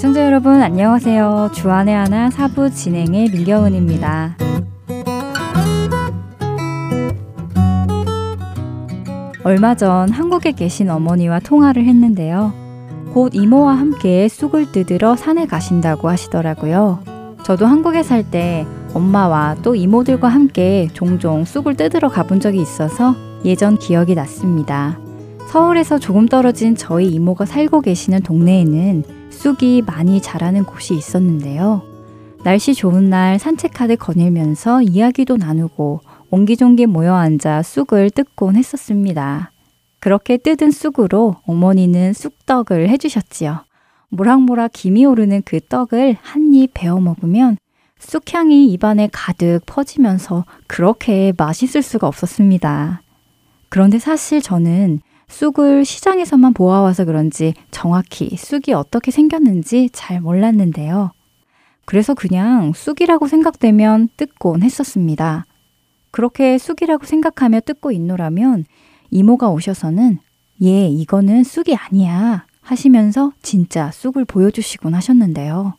애청자 여러분 안녕하세요. 주안의 하나 사부 진행의 밀겨운입니다. 얼마 전 한국에 계신 어머니와 통화를 했는데요. 곧 이모와 함께 쑥을 뜯으러 산에 가신다고 하시더라고요. 저도 한국에 살 때 엄마와 또 이모들과 함께 종종 쑥을 뜯으러 가본 적이 있어서 예전 기억이 났습니다. 서울에서 조금 떨어진 저희 이모가 살고 계시는 동네에는 쑥이 많이 자라는 곳이 있었는데요. 날씨 좋은 날 산책하듯 거닐면서 이야기도 나누고 옹기종기 모여 앉아 쑥을 뜯곤 했었습니다. 그렇게 뜯은 쑥으로 어머니는 쑥떡을 해주셨지요. 모락모락 김이 오르는 그 떡을 한 입 베어 먹으면 쑥향이 입안에 가득 퍼지면서 그렇게 맛있을 수가 없었습니다. 그런데 사실 저는 쑥을 시장에서만 보아와서 그런지 정확히 쑥이 어떻게 생겼는지 잘 몰랐는데요. 그래서 그냥 쑥이라고 생각되면 뜯곤 했었습니다. 그렇게 쑥이라고 생각하며 뜯고 있노라면 이모가 오셔서는 얘 이거는 쑥이 아니야 하시면서 진짜 쑥을 보여주시곤 하셨는데요.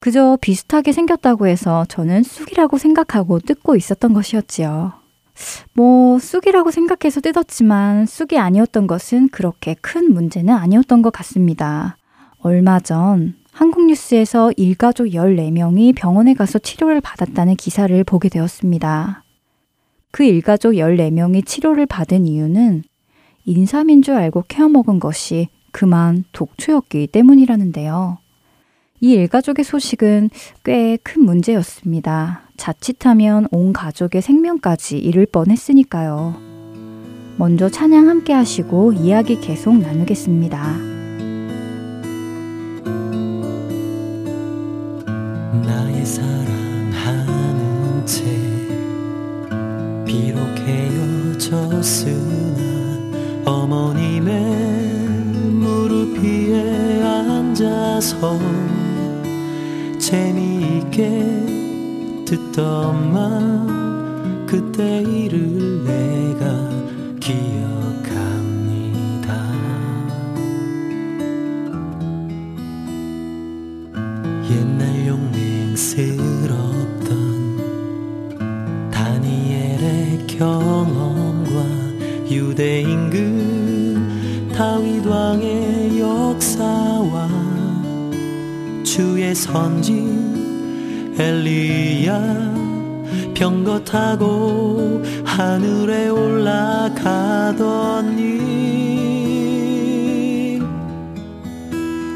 그저 비슷하게 생겼다고 해서 저는 쑥이라고 생각하고 뜯고 있었던 것이었지요. 뭐, 쑥이라고 생각해서 뜯었지만 쑥이 아니었던 것은 그렇게 큰 문제는 아니었던 것 같습니다. 얼마 전 한국 뉴스에서 일가족 14명이 병원에 가서 치료를 받았다는 기사를 보게 되었습니다. 그 일가족 14명이 치료를 받은 이유는 인삼인 줄 알고 케어 먹은 것이 그만 독초였기 때문이라는데요. 이 일가족의 소식은 꽤 큰 문제였습니다. 자칫하면 온 가족의 생명까지 잃을 뻔 했으니까요. 먼저 찬양 함께 하시고 이야기 계속 나누겠습니다. 나의 사랑하는 채 비록 헤어졌으나 어머님의 무릎 위에 앉아서 재미있게 듣던 말 그때 일을 내가 기억합니다. 옛날 용맹스럽던 다니엘의 경험과 유대 인근 다윗 왕의 역사와 주의 선지 엘리야 병거 타고 하늘에 올라가던 일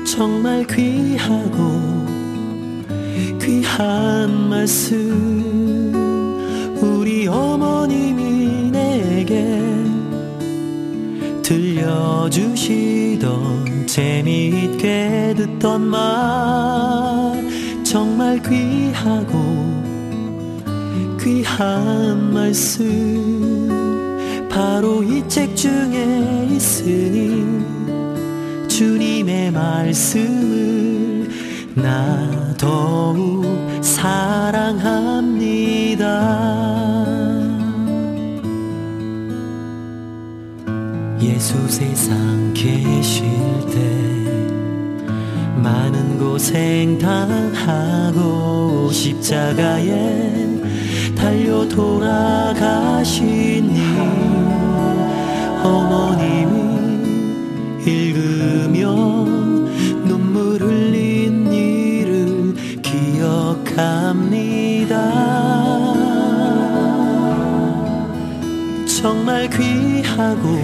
정말 귀하고 귀한 말씀 우리 어머님이 내게 들려주시던 재미있게 듣던 말 정말 귀하고 귀한 말씀 바로 이 책 중에 있으니 주님의 말씀을 나 더욱 사랑합니다. 예수 세상 계실 때 많은 고생 당하고 십자가에 달려 돌아가신 일 어머님이 읽으며 눈물 흘린 일을 기억합니다. 정말 귀하고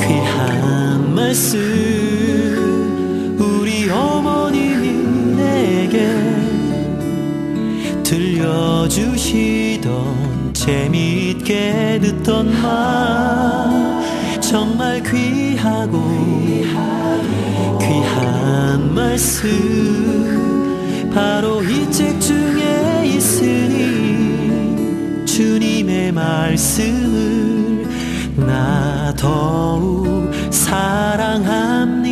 귀한 말씀 들려주시던 재미있게 듣던 말 정말 귀하고 귀한 말씀 바로 이 책 중에 있으니 주님의 말씀을 나 더욱 사랑합니다.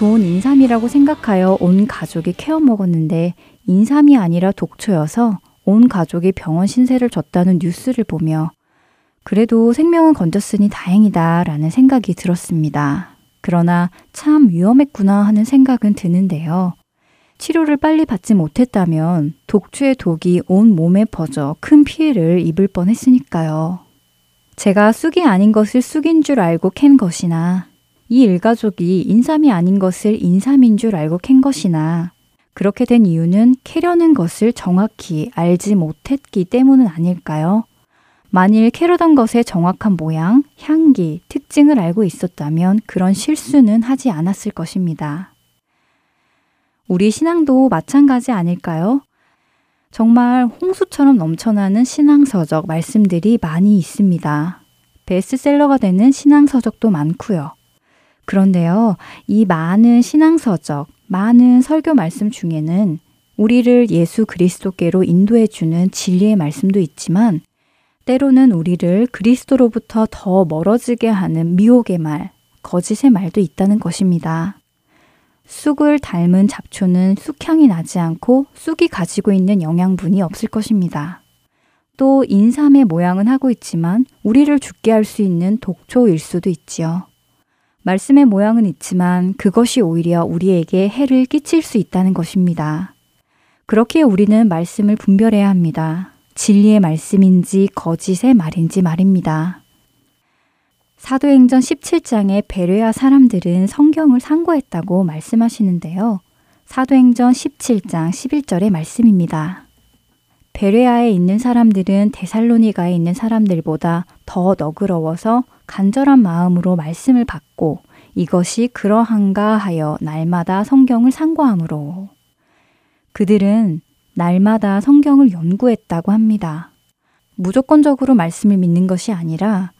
좋은 인삼이라고 생각하여 온 가족이 캐어 먹었는데 인삼이 아니라 독초여서 온 가족이 병원 신세를 졌다는 뉴스를 보며 그래도 생명은 건졌으니 다행이다 라는 생각이 들었습니다. 그러나 참 위험했구나 하는 생각은 드는데요. 치료를 빨리 받지 못했다면 독초의 독이 온 몸에 퍼져 큰 피해를 입을 뻔 했으니까요. 제가 쑥이 아닌 것을 쑥인 줄 알고 캔 것이나 이 일가족이 인삼이 아닌 것을 인삼인 줄 알고 캔 것이나 그렇게 된 이유는 캐려는 것을 정확히 알지 못했기 때문은 아닐까요? 만일 캐려던 것의 정확한 모양, 향기, 특징을 알고 있었다면 그런 실수는 하지 않았을 것입니다. 우리 신앙도 마찬가지 아닐까요? 정말 홍수처럼 넘쳐나는 신앙서적 말씀들이 많이 있습니다. 베스트셀러가 되는 신앙서적도 많고요. 그런데요, 이 많은 신앙서적, 많은 설교 말씀 중에는 우리를 예수 그리스도께로 인도해 주는 진리의 말씀도 있지만 때로는 우리를 그리스도로부터 더 멀어지게 하는 미혹의 말, 거짓의 말도 있다는 것입니다. 쑥을 닮은 잡초는 쑥향이 나지 않고 쑥이 가지고 있는 영양분이 없을 것입니다. 또 인삼의 모양은 하고 있지만 우리를 죽게 할 수 있는 독초일 수도 있지요. 말씀의 모양은 있지만 그것이 오히려 우리에게 해를 끼칠 수 있다는 것입니다. 그렇게 우리는 말씀을 분별해야 합니다. 진리의 말씀인지 거짓의 말인지 말입니다. 사도행전 17장의 베레아 사람들은 성경을 상고했다고 말씀하시는데요. 사도행전 17장 11절의 말씀입니다. 베레아에 있는 사람들은 데살로니가에 있는 사람들보다 더 너그러워서 간절한 마음으로 말씀을 받고 이것이 그러한가 하여 날마다 성경을 상고하므로 그들은 날마다 성경을 연구했다고 합니다. 무조건적으로 말씀을 믿는 것이 아니라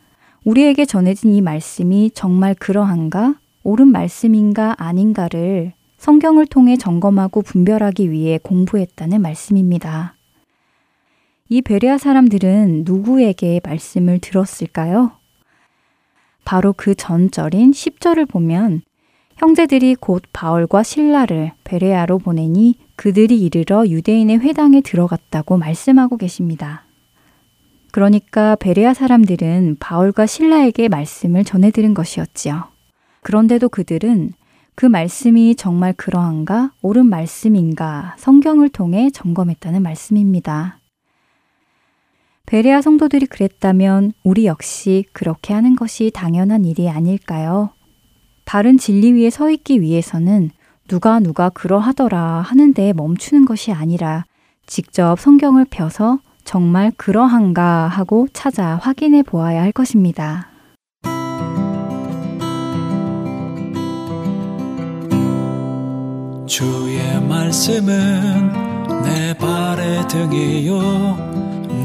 우리에게 전해진 이 말씀이 정말 그러한가, 옳은 말씀인가 아닌가를 성경을 통해 점검하고 분별하기 위해 공부했다는 말씀입니다. 이 베레아 사람들은 누구에게 말씀을 들었을까요? 바로 그 전절인 10절을 보면 형제들이 곧 바울과 신라를 베레아로 보내니 그들이 이르러 유대인의 회당에 들어갔다고 말씀하고 계십니다. 그러니까 베레아 사람들은 바울과 신라에게 말씀을 전해 들은 것이었지요. 그런데도 그들은 그 말씀이 정말 그러한가, 옳은 말씀인가 성경을 통해 점검했다는 말씀입니다. 베레아 성도들이 그랬다면 우리 역시 그렇게 하는 것이 당연한 일이 아닐까요? 바른 진리 위에 서 있기 위해서는 누가 누가 그러하더라 하는데 멈추는 것이 아니라 직접 성경을 펴서 정말 그러한가 하고 찾아 확인해 보아야 할 것입니다. 주의 말씀은 내 발의 등이요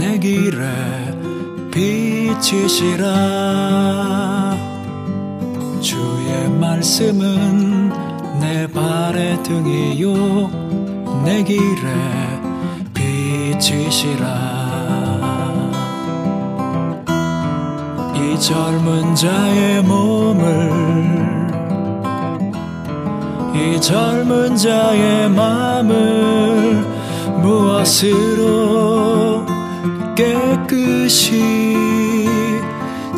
내 길에 빛이시라. 주의 말씀은 내 발의 등이요 내 길에 빛이시라. 이 젊은 자의 몸을 이 젊은 자의 마음을 무엇으로 깨끗이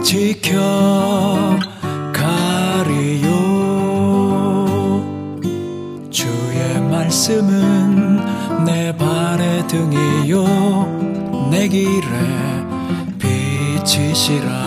지켜 가리요. 주의 말씀은 내 발의 등이요. 내 길에 빛이시라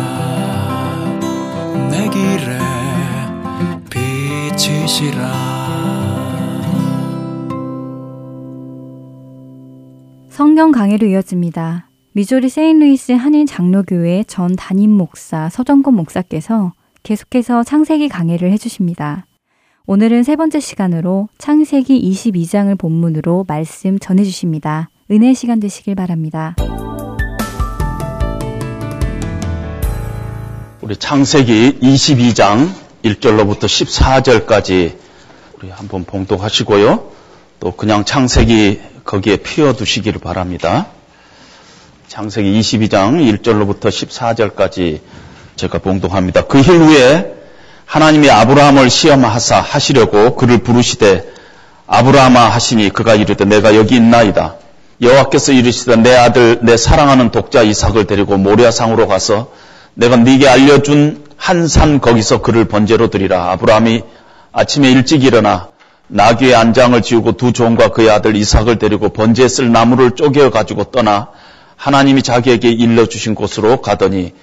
길에 빛이시라 성경 강해로 이어집니다. 미조리 세인루이스 한인 장로교회 전 담임 목사 서정권 목사께서 계속해서 창세기 강해를 해주십니다. 오늘은 세 번째 시간으로 창세기 22장을 본문으로 말씀 전해주십니다. 은혜 시간 되시길 바랍니다. 우리 창세기 22장 1절로부터 14절까지 우리 한번 봉독하시고요. 또 그냥 창세기 거기에 피워 두시기를 바랍니다. 창세기 22장 1절로부터 14절까지 제가 봉독합니다. 그일 후에 하나님이 아브라함을 시험하사 하시려고 그를 부르시되 아브라함아 하시니 그가 이르되 내가 여기 있나이다. 여호와께서 이르시되 내 아들 내 사랑하는 독자 이삭을 데리고 모리아상으로 가서 내가 네게 알려준 한 산 거기서 그를 번제로 드리라. 아브라함이 아침에 일찍 일어나 나귀의 안장을 지우고 두 종과 그의 아들 이삭을 데리고 번제에 쓸 나무를 쪼개어 가지고 떠나 하나님이 자기에게 일러주신 곳으로 가더니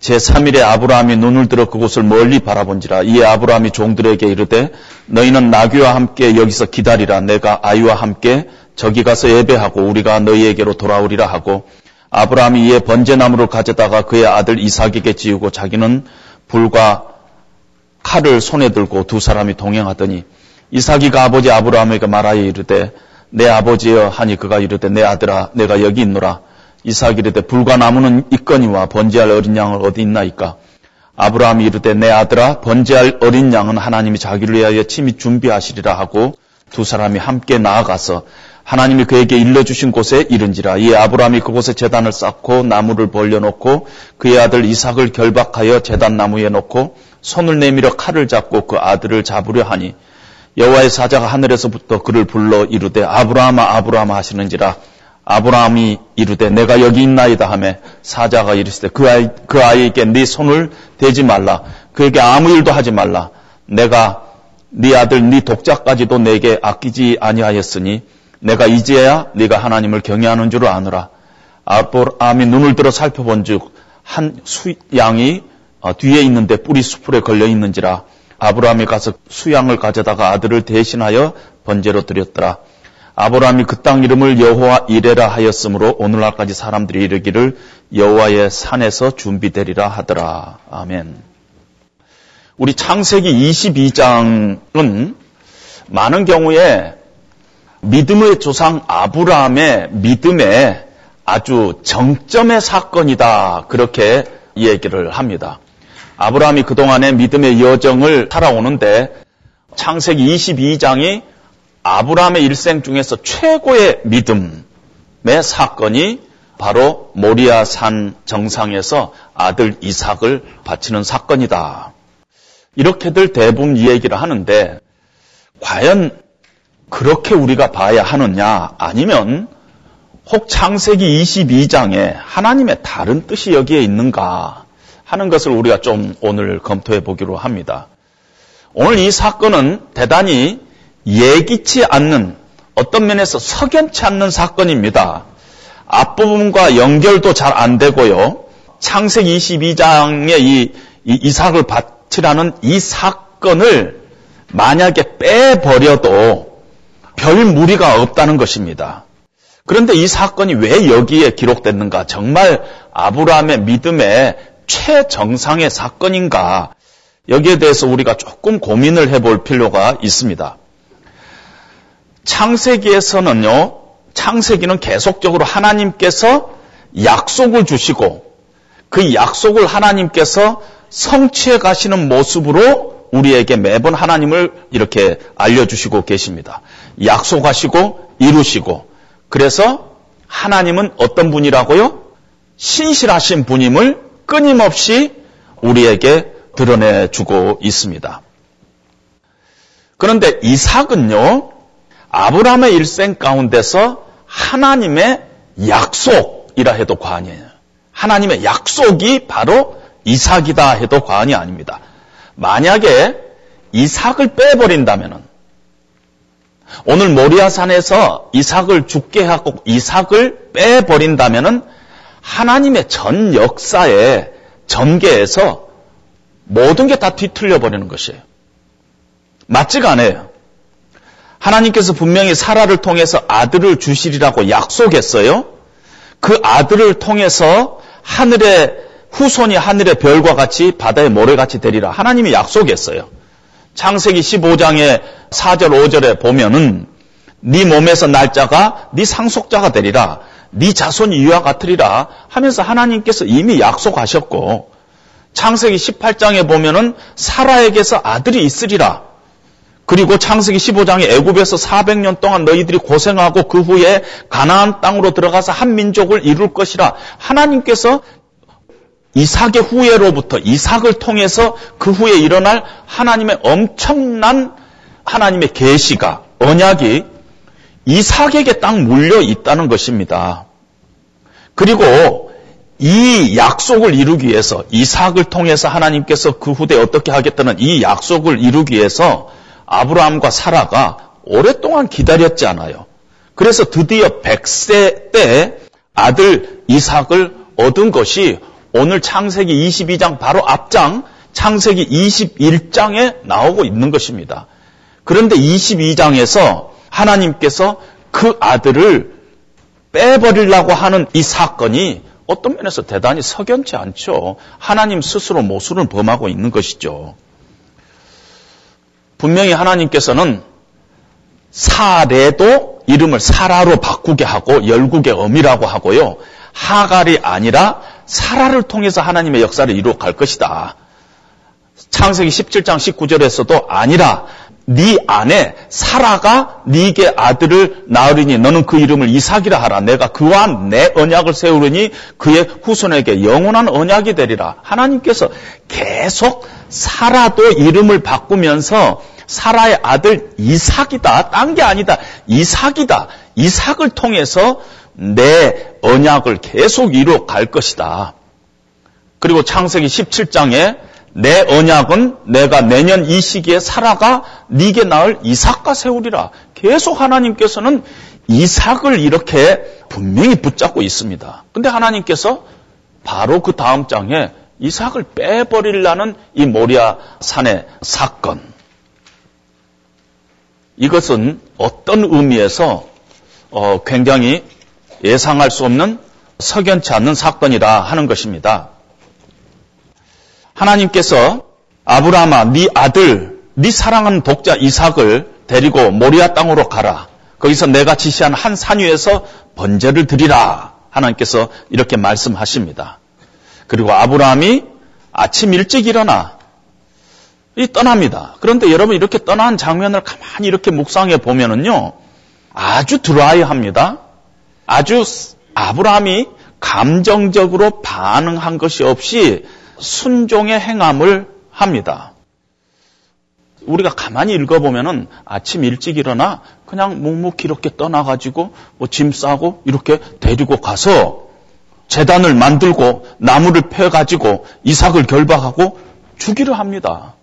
제3일에 아브라함이 눈을 들어 그곳을 멀리 바라본지라 이에 아브라함이 종들에게 이르되 너희는 나귀와 함께 여기서 기다리라 내가 아이와 함께 저기 가서 예배하고 우리가 너희에게로 돌아오리라 하고 아브라함이 이에 번제나무를 가져다가 그의 아들 이삭에게 지우고 자기는 불과 칼을 손에 들고 두 사람이 동행하더니 이삭이가 아버지 아브라함에게 말하여 이르되 내 아버지여 하니 그가 이르되 내 아들아 내가 여기 있노라. 이삭이 이르되 불과 나무는 있거니와 번제할 어린 양을 어디 있나이까? 아브라함이 이르되 내 아들아 번제할 어린 양은 하나님이 자기를 위하여 친히 준비하시리라 하고 두 사람이 함께 나아가서 하나님이 그에게 일러주신 곳에 이른지라. 이에 아브라함이 그곳에 재단을 쌓고 나무를 벌려놓고 그의 아들 이삭을 결박하여 재단 나무에 놓고 손을 내밀어 칼을 잡고 그 아들을 잡으려 하니 여호와의 사자가 하늘에서부터 그를 불러 이르되 아브라함아 아브라함아 하시는지라. 아브라함이 이르되 내가 여기 있나이다 하매 사자가 이르시되 그 아이 그 아이에게 네 손을 대지 말라. 그에게 아무 일도 하지 말라. 내가 네 아들 네 독자까지도 내게 아끼지 아니하였으니 내가 이제야 네가 하나님을 경외하는 줄 아노라 아브라함이 눈을 들어 살펴본즉 한 수양이 어, 뒤에 있는데 뿌리 수풀에 걸려 있는지라 아브라함이 가서 수양을 가져다가 아들을 대신하여 번제로 드렸더라. 아브라함이 그 땅 이름을 여호와 이레라 하였으므로 오늘날까지 사람들이 이르기를 여호와의 산에서 준비되리라 하더라. 아멘. 우리 창세기 22장은 많은 경우에 믿음의 조상 아브라함의 믿음의 아주 정점의 사건이다. 그렇게 얘기를 합니다. 아브라함이 그동안의 믿음의 여정을 살아오는데 창세기 22장이 아브라함의 일생 중에서 최고의 믿음의 사건이 바로 모리아 산 정상에서 아들 이삭을 바치는 사건이다. 이렇게들 대부분 이 얘기를 하는데 과연 그렇게 우리가 봐야 하느냐 아니면 혹 창세기 22장에 하나님의 다른 뜻이 여기에 있는가 하는 것을 우리가 좀 오늘 검토해 보기로 합니다. 오늘 이 사건은 대단히 예기치 않는 어떤 면에서 석연치 않는 사건입니다. 앞부분과 연결도 잘 안 되고요. 창세기 22장의 이, 이 이삭을 바치라는 이 사건을 만약에 빼버려도 별 무리가 없다는 것입니다. 그런데 이 사건이 왜 여기에 기록됐는가? 정말 아브라함의 믿음의 최정상의 사건인가? 여기에 대해서 우리가 조금 고민을 해볼 필요가 있습니다. 창세기에서는요, 창세기는 계속적으로 하나님께서 약속을 주시고 그 약속을 하나님께서 성취해 가시는 모습으로 우리에게 매번 하나님을 이렇게 알려주시고 계십니다. 약속하시고 이루시고 그래서 하나님은 어떤 분이라고요? 신실하신 분임을 끊임없이 우리에게 드러내주고 있습니다. 그런데 이삭은요, 아브라함의 일생 가운데서 하나님의 약속이라 해도 과언이에요. 하나님의 약속이 바로 이삭이다 해도 과언이 아닙니다. 만약에 이삭을 빼버린다면 오늘 모리아산에서 이삭을 죽게 하고 이삭을 빼버린다면 하나님의 전 역사의 전개에서 모든 게 다 뒤틀려 버리는 것이에요. 맞지가 않아요. 하나님께서 분명히 사라를 통해서 아들을 주시리라고 약속했어요. 그 아들을 통해서 하늘의 후손이 하늘의 별과 같이 바다의 모래같이 되리라. 하나님이 약속했어요. 창세기 15장의 4절 5절에 보면은 네 몸에서 날짜가 네 상속자가 되리라. 네 자손이 이와 같으리라 하면서 하나님께서 이미 약속하셨고 창세기 18장에 보면은 사라에게서 아들이 있으리라. 그리고 창세기 15장에 애굽에서 400년 동안 너희들이 고생하고 그 후에 가나안 땅으로 들어가서 한 민족을 이룰 것이라. 하나님께서 이삭의 후예로부터 이삭을 통해서 그 후에 일어날 하나님의 엄청난 하나님의 계시가 언약이 이삭에게 딱 물려 있다는 것입니다. 그리고 이 약속을 이루기 위해서 이삭을 통해서 하나님께서 그 후대에 어떻게 하겠다는 이 약속을 이루기 위해서 아브라함과 사라가 오랫동안 기다렸지 않아요. 그래서 드디어 100세 때 아들 이삭을 얻은 것이 오늘 창세기 22장 바로 앞장 창세기 21장에 나오고 있는 것입니다. 그런데 22장에서 하나님께서 그 아들을 빼버리려고 하는 이 사건이 어떤 면에서 대단히 석연치 않죠. 하나님 스스로 모순을 범하고 있는 것이죠. 분명히 하나님께서는 사례도 이름을 사라로 바꾸게 하고 열국의 어미라고 하고요. 하갈이 아니라 사라를 통해서 하나님의 역사를 이루어 갈 것이다. 창세기 17장 19절에서도 아니라 네 안에 사라가 네게 아들을 낳으리니 너는 그 이름을 이삭이라 하라. 내가 그와 내 언약을 세우리니 그의 후손에게 영원한 언약이 되리라. 하나님께서 계속 사라도 이름을 바꾸면서 사라의 아들 이삭이다. 딴 게 아니다. 이삭이다. 이삭을 통해서 내 언약을 계속 이루어 갈 것이다. 그리고 창세기 17장에 내 언약은 내가 내년 이 시기에 살아가 네게 낳을 이삭과 세우리라. 계속 하나님께서는 이삭을 이렇게 분명히 붙잡고 있습니다. 근데 하나님께서 바로 그 다음 장에 이삭을 빼버리려는 이 모리아 산의 사건. 이것은 어떤 의미에서 어, 굉장히 예상할 수 없는 석연치 않는 사건이라 하는 것입니다. 하나님께서 아브라함아 네 아들 네 사랑하는 독자 이삭을 데리고 모리아 땅으로 가라. 거기서 내가 지시한 한 산 위에서 번제를 드리라. 하나님께서 이렇게 말씀하십니다. 그리고 아브라함이 아침 일찍 일어나 이 떠납니다. 그런데 여러분 이렇게 떠난 장면을 가만히 이렇게 묵상해 보면은요. 아주 드라이합니다. 아주 아브라함이 감정적으로 반응한 것이 없이 순종의 행함을 합니다. 우리가 가만히 읽어보면은 아침 일찍 일어나 그냥 묵묵히 이렇게 떠나가지고 뭐 짐 싸고 이렇게 데리고 가서 재단을 만들고 나무를 펴가지고 이삭을 결박하고 주기를 합니다.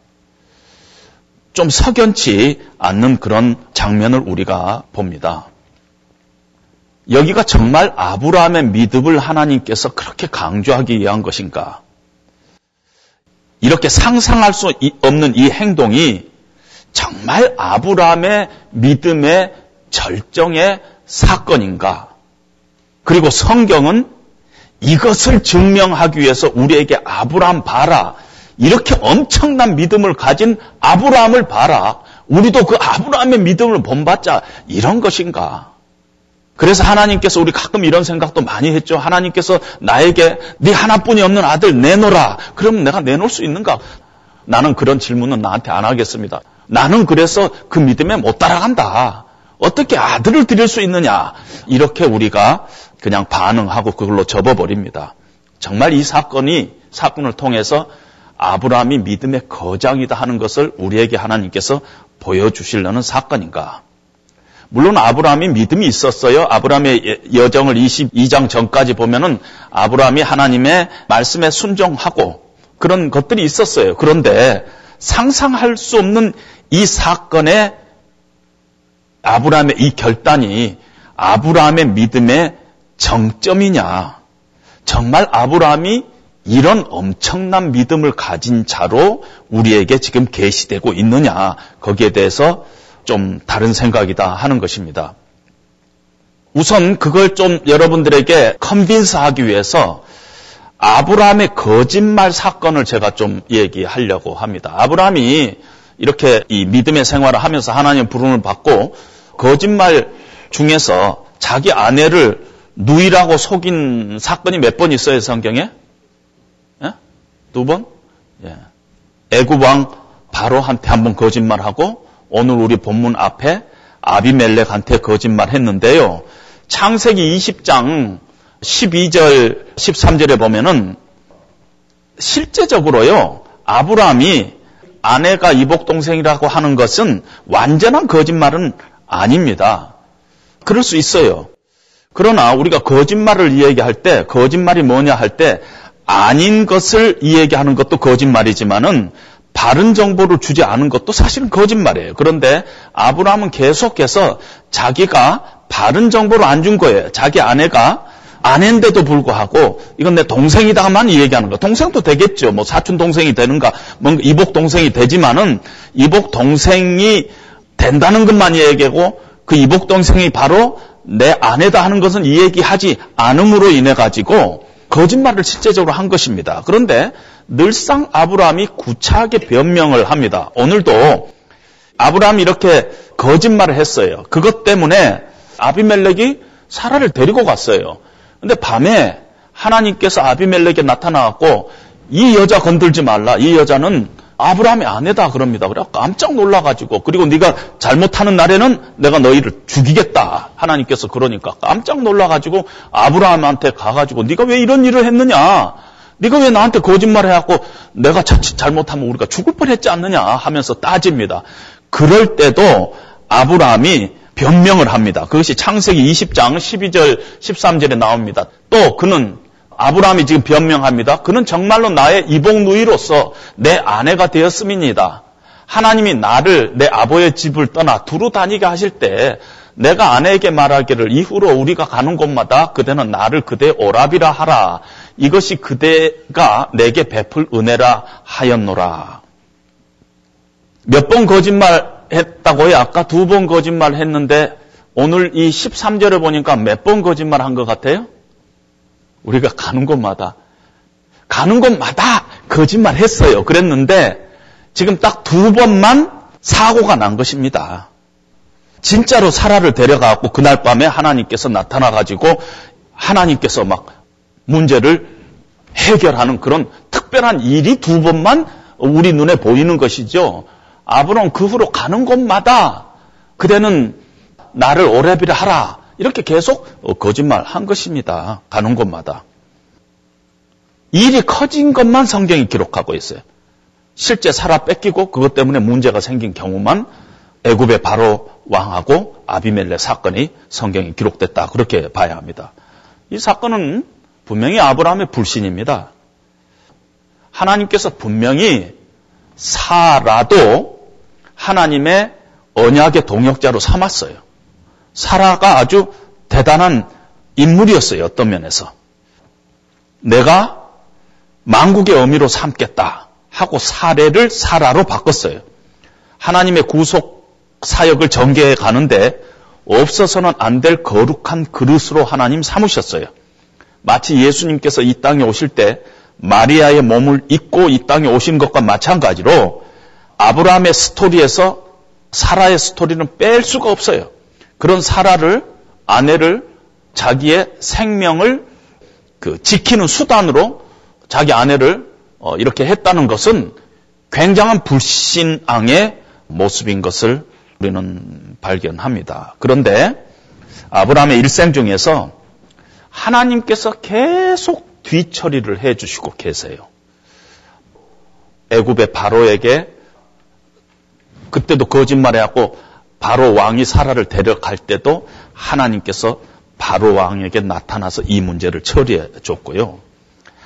좀 석연치 않는 그런 장면을 우리가 봅니다. 여기가 정말 아브라함의 믿음을 하나님께서 그렇게 강조하기 위한 것인가? 이렇게 상상할 수 없는 이 행동이 정말 아브라함의 믿음의 절정의 사건인가? 그리고 성경은 이것을 증명하기 위해서 우리에게 아브라함 봐라. 이렇게 엄청난 믿음을 가진 아브라함을 봐라. 우리도 그 아브라함의 믿음을 본받자. 이런 것인가? 그래서 하나님께서 우리 가끔 이런 생각도 많이 했죠. 하나님께서 나에게 네 하나뿐이 없는 아들 내놓으라. 그러면 내가 내놓을 수 있는가? 나는 그런 질문은 나한테 안 하겠습니다. 나는 그래서 그 믿음에 못 따라간다. 어떻게 아들을 드릴 수 있느냐? 이렇게 우리가 그냥 반응하고 그걸로 접어버립니다. 정말 이 사건이 사건을 통해서 아브라함이 믿음의 거장이다 하는 것을 우리에게 하나님께서 보여주시려는 사건인가? 물론 아브라함이 믿음이 있었어요. 아브라함의 여정을 22장 전까지 보면은 아브라함이 하나님의 말씀에 순종하고 그런 것들이 있었어요. 그런데 상상할 수 없는 이 사건의 아브라함의 이 결단이 아브라함의 믿음의 정점이냐? 정말 아브라함이 이런 엄청난 믿음을 가진 자로 우리에게 지금 계시되고 있느냐? 거기에 대해서 좀 다른 생각이다 하는 것입니다. 우선 그걸 좀 여러분들에게 컨빈스 하기 위해서 아브라함의 거짓말 사건을 제가 좀 얘기하려고 합니다. 아브라함이 이렇게 이 믿음의 생활을 하면서 하나님 부름을 받고 거짓말 중에서 자기 아내를 누이라고 속인 사건이 몇 번 있어요, 성경에? 예? 두 번? 예. 애굽 왕 바로한테 한 번 거짓말하고 오늘 우리 본문 앞에 아비멜렉한테 거짓말 했는데요. 창세기 20장 12절 13절에 보면은 실제적으로요. 아브라함이 아내가 이복 동생이라고 하는 것은 완전한 거짓말은 아닙니다. 그럴 수 있어요. 그러나 우리가 거짓말을 이야기할 때 거짓말이 뭐냐 할 때 아닌 것을 이야기하는 것도 거짓말이지만은 바른 정보를 주지 않은 것도 사실은 거짓말이에요. 그런데 아브라함은 계속해서 자기가 바른 정보를 안 준 거예요. 자기 아내가 아내인데도 불구하고 이건 내 동생이다만 이야기하는 거. 동생도 되겠죠. 뭐 사촌 동생이 되는가, 뭔가 이복 동생이 되지만은 이복 동생이 된다는 것만 얘기하고 그 이복 동생이 바로 내 아내다 하는 것은 이 얘기하지 않음으로 인해 가지고 거짓말을 실제적으로 한 것입니다. 그런데 늘상 아브라함이 구차하게 변명을 합니다. 오늘도 아브라함이 이렇게 거짓말을 했어요. 그것 때문에 아비멜렉이 사라를 데리고 갔어요. 근데 밤에 하나님께서 아비멜렉에 나타나갖고 이 여자 건들지 말라. 이 여자는 아브라함의 아내다 그럽니다. 그래 깜짝 놀라가지고 그리고 네가 잘못하는 날에는 내가 너희를 죽이겠다. 하나님께서 그러니까 깜짝 놀라가지고 아브라함한테 가가지고 네가 왜 이런 일을 했느냐? 네가 왜 나한테 거짓말 해갖고 내가 자칫 잘못하면 우리가 죽을 뻔했지 않느냐 하면서 따집니다. 그럴 때도 아브라함이 변명을 합니다. 그것이 창세기 20장 12절 13절에 나옵니다. 또 그는 아브라함이 지금 변명합니다. 그는 정말로 나의 이복 누이로서 내 아내가 되었음이니다. 하나님이 나를 내 아버의 집을 떠나 두루 다니게 하실 때 내가 아내에게 말하기를 이후로 우리가 가는 곳마다 그대는 나를 그대 오랍이라 하라. 이것이 그대가 내게 베풀 은혜라 하였노라. 몇 번 거짓말 했다고요? 아까 두 번 거짓말 했는데 오늘 이 13절을 보니까 몇 번 거짓말 한 것 같아요? 우리가 가는 곳마다 가는 곳마다 거짓말 했어요. 그랬는데 지금 딱 두 번만 사고가 난 것입니다. 진짜로 사라를 데려가고 그날 밤에 하나님께서 나타나 가지고 하나님께서 막 문제를 해결하는 그런 특별한 일이 두 번만 우리 눈에 보이는 것이죠. 아브론 그 후로 가는 곳마다 그대는 나를 오래비를 하라. 이렇게 계속 거짓말 한 것입니다. 가는 곳마다. 일이 커진 것만 성경이 기록하고 있어요. 실제 살아 뺏기고 그것 때문에 문제가 생긴 경우만 애굽의 바로 왕하고 아비멜렉 사건이 성경에 기록됐다. 그렇게 봐야 합니다. 이 사건은 분명히 아브라함의 불신입니다. 하나님께서 분명히 사라도 하나님의 언약의 동역자로 삼았어요. 사라가 아주 대단한 인물이었어요. 어떤 면에서. 내가 망국의 어미로 삼겠다 하고 사례를 사라로 바꿨어요. 하나님의 구속 사역을 전개해 가는데 없어서는 안 될 거룩한 그릇으로 하나님 삼으셨어요. 마치 예수님께서 이 땅에 오실 때 마리아의 몸을 입고 이 땅에 오신 것과 마찬가지로 아브라함의 스토리에서 사라의 스토리는 뺄 수가 없어요. 그런 사라를 아내를 자기의 생명을 그 지키는 수단으로 자기 아내를 어, 이렇게 했다는 것은 굉장한 불신앙의 모습인 것을 우리는 발견합니다. 그런데 아브라함의 일생 중에서 하나님께서 계속 뒤처리를 해 주시고 계세요. 애굽의 바로에게 그때도 거짓말해 갖고 바로 왕이 사라를 데려갈 때도 하나님께서 바로 왕에게 나타나서 이 문제를 처리해 줬고요.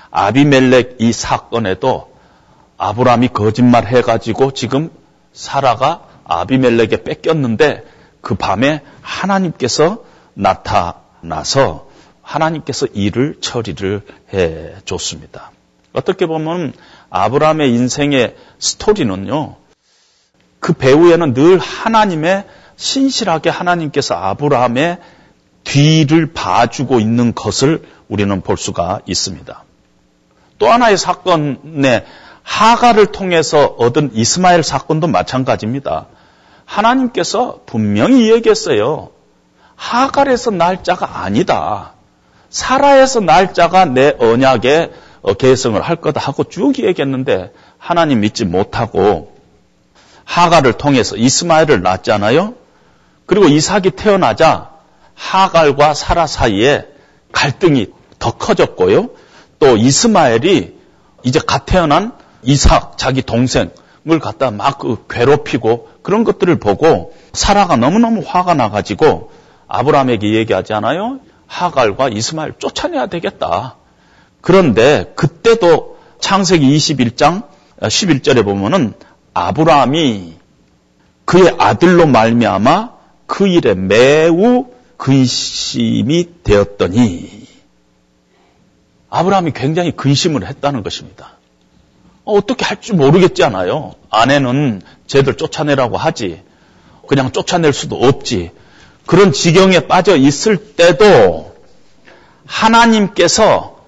아비멜렉 이 사건에도 아브라함이 거짓말 해가지고 지금 사라가 아비멜렉에 뺏겼는데 그 밤에 하나님께서 나타나서 하나님께서 일을 처리를 해 줬습니다. 어떻게 보면 아브라함의 인생의 스토리는요, 그 배후에는 늘 하나님의 신실하게 하나님께서 아브라함의 뒤를 봐주고 있는 것을 우리는 볼 수가 있습니다. 또 하나의 사건에 하가를 통해서 얻은 이스마엘 사건도 마찬가지입니다. 하나님께서 분명히 얘기했어요. 하갈에서 날짜가 아니다. 사라에서 날짜가 내 언약의 계성을 할 거다 하고 쭉 얘기했는데 하나님 믿지 못하고 하갈을 통해서 이스마엘을 낳았잖아요. 그리고 이삭이 태어나자 하갈과 사라 사이에 갈등이 더 커졌고요. 또 이스마엘이 이제 갓 태어난 이삭 자기 동생을 갖다 막 그 괴롭히고 그런 것들을 보고 사라가 너무너무 화가 나가지고 아브라함에게 얘기하지 않아요? 하갈과 이스마엘 쫓아내야 되겠다. 그런데 그때도 창세기 21장 11절에 보면은 아브라함이 그의 아들로 말미암아 그 일에 매우 근심이 되었더니 아브라함이 굉장히 근심을 했다는 것입니다. 어떻게 할 줄 모르겠지 않아요. 아내는 쟤들 쫓아내라고 하지. 그냥 쫓아낼 수도 없지. 그런 지경에 빠져 있을 때도 하나님께서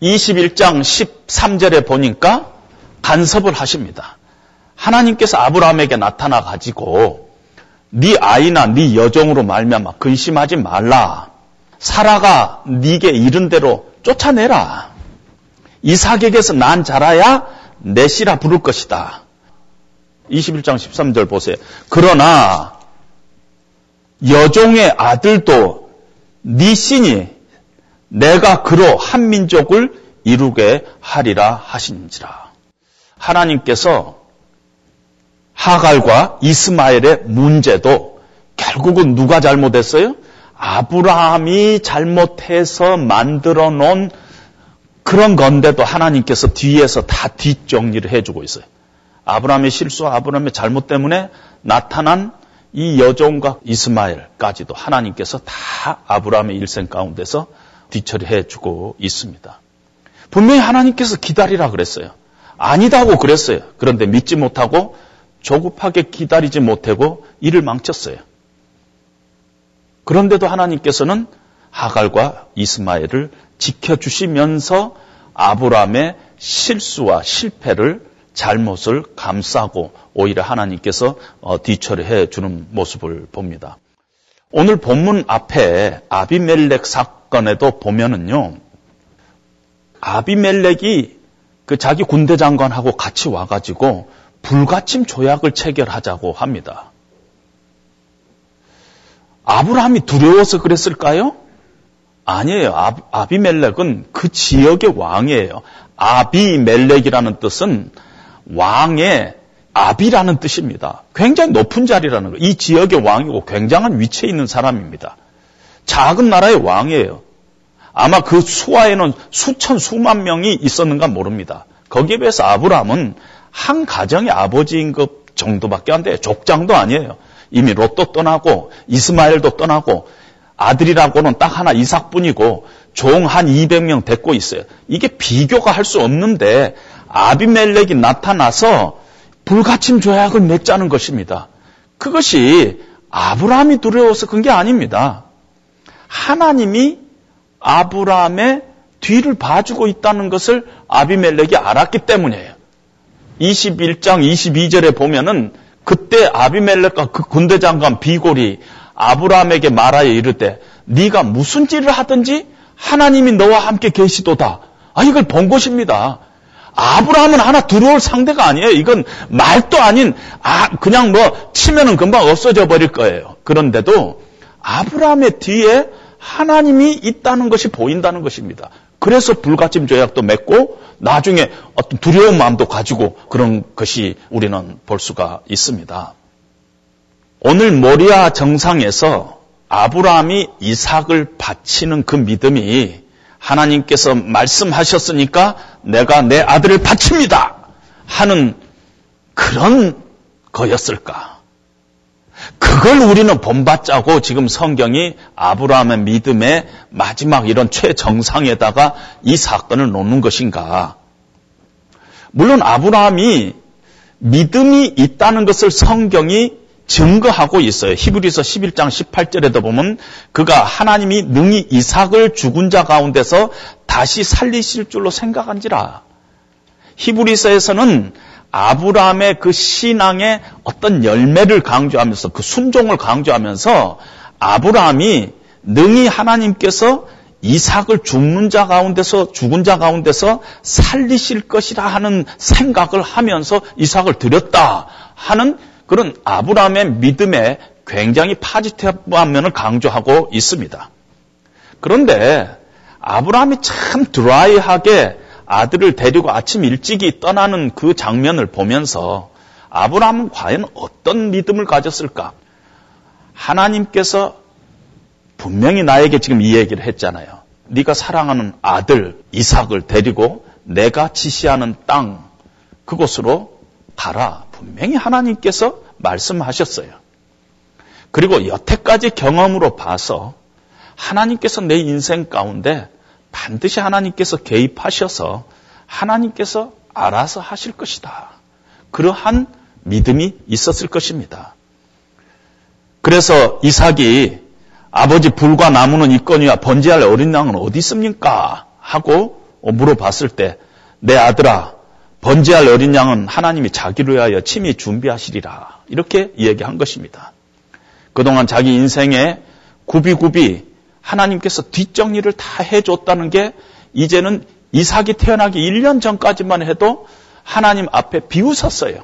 21장 13절에 보니까 간섭을 하십니다. 하나님께서 아브라함에게 나타나 가지고 네 아이나 네 여종으로 말미암아 근심하지 말라. 사라가 네게 이른 대로 쫓아내라. 이삭에게서 난 자라야 내 씨라 부를 것이다. 21장 13절 보세요. 그러나 여종의 아들도 네 신이 내가 그로 한 민족을 이루게 하리라 하신지라. 하나님께서 하갈과 이스마엘의 문제도 결국은 누가 잘못했어요? 아브라함이 잘못해서 만들어 놓은 그런 건데도 하나님께서 뒤에서 다 뒷정리를 해주고 있어요. 아브라함의 실수와 아브라함의 잘못 때문에 나타난 이 여종과 이스마엘까지도 하나님께서 다 아브라함의 일생 가운데서 뒤처리해 주고 있습니다. 분명히 하나님께서 기다리라 그랬어요. 아니다고 그랬어요. 그런데 믿지 못하고 조급하게 기다리지 못하고 일을 망쳤어요. 그런데도 하나님께서는 하갈과 이스마엘을 지켜주시면서 아브라함의 실수와 실패를 잘못을 감싸고 오히려 하나님께서 어, 뒤처리해 주는 모습을 봅니다. 오늘 본문 앞에 아비멜렉 사건에도 보면은요, 아비멜렉이 그 자기 군대 장관하고 같이 와가지고 불가침 조약을 체결하자고 합니다. 아브라함이 두려워서 그랬을까요? 아니에요. 아, 비멜렉은 그 지역의 왕이에요. 아비멜렉이라는 뜻은 왕의 아비라는 뜻입니다. 굉장히 높은 자리라는 거예요. 이 지역의 왕이고 굉장한 위치에 있는 사람입니다. 작은 나라의 왕이에요. 아마 그 수하에는 수천 수만 명이 있었는가 모릅니다. 거기에 비해서 아브라함은 한 가정의 아버지인 것 정도밖에 안 돼요. 족장도 아니에요. 이미 롯도 떠나고 이스마엘도 떠나고 아들이라고는 딱 하나 이삭뿐이고 종 한 200명 데리고 있어요. 이게 비교가 할 수 없는데 아비멜렉이 나타나서 불가침 조약을 맺자는 것입니다. 그것이 아브라함이 두려워서 그런 게 아닙니다. 하나님이 아브라함의 뒤를 봐주고 있다는 것을 아비멜렉이 알았기 때문이에요. 21장 22절에 보면은 그때 아비멜렉과 그 군대 장관 비골이 아브라함에게 말하여 이르되 네가 무슨 일을 하든지 하나님이 너와 함께 계시도다. 아 이걸 본 것입니다. 아브라함은 하나 들어올 상대가 아니에요. 이건 말도 아닌 아 그냥 뭐 치면은 금방 없어져 버릴 거예요. 그런데도 아브라함의 뒤에 하나님이 있다는 것이 보인다는 것입니다. 그래서 불가침 조약도 맺고 나중에 어떤 두려운 마음도 가지고 그런 것이 우리는 볼 수가 있습니다. 오늘 모리아 정상에서 아브라함이 이삭을 바치는 그 믿음이 하나님께서 말씀하셨으니까 내가 내 아들을 바칩니다. 하는 그런 거였을까? 그걸 우리는 본받자고 지금 성경이 아브라함의 믿음의 마지막 이런 최정상에다가 이 사건을 놓는 것인가? 물론 아브라함이 믿음이 있다는 것을 성경이 증거하고 있어요. 히브리서 11장 18절에도 보면 그가 하나님이 능히 이삭을 죽은 자 가운데서 다시 살리실 줄로 생각한지라. 히브리서에서는 아브라함의 그 신앙의 어떤 열매를 강조하면서 그 순종을 강조하면서 아브라함이 능히 하나님께서 이삭을 죽는 자 가운데서 죽은 자 가운데서 살리실 것이라 하는 생각을 하면서 이삭을 드렸다 하는 그런 아브라함의 믿음에 굉장히 파지티브한 면을 강조하고 있습니다. 그런데 아브라함이 참 드라이하게 아들을 데리고 아침 일찍이 떠나는 그 장면을 보면서 아브라함은 과연 어떤 믿음을 가졌을까? 하나님께서 분명히 나에게 지금 이 얘기를 했잖아요. 네가 사랑하는 아들 이삭을 데리고 내가 지시하는 땅 그곳으로 가라. 분명히 하나님께서 말씀하셨어요. 그리고 여태까지 경험으로 봐서 하나님께서 내 인생 가운데 반드시 하나님께서 개입하셔서 하나님께서 알아서 하실 것이다. 그러한 믿음이 있었을 것입니다. 그래서 이삭이 아버지 불과 나무는 있거니와 번제할 어린 양은 어디 있습니까? 하고 물어봤을 때 내 아들아 번제할 어린 양은 하나님이 자기를 위하여 침이 준비하시리라 이렇게 이야기한 것입니다. 그동안 자기 인생에 굽이굽이 하나님께서 뒷정리를 다 해줬다는 게 이제는 이삭이 태어나기 1년 전까지만 해도 하나님 앞에 비웃었어요.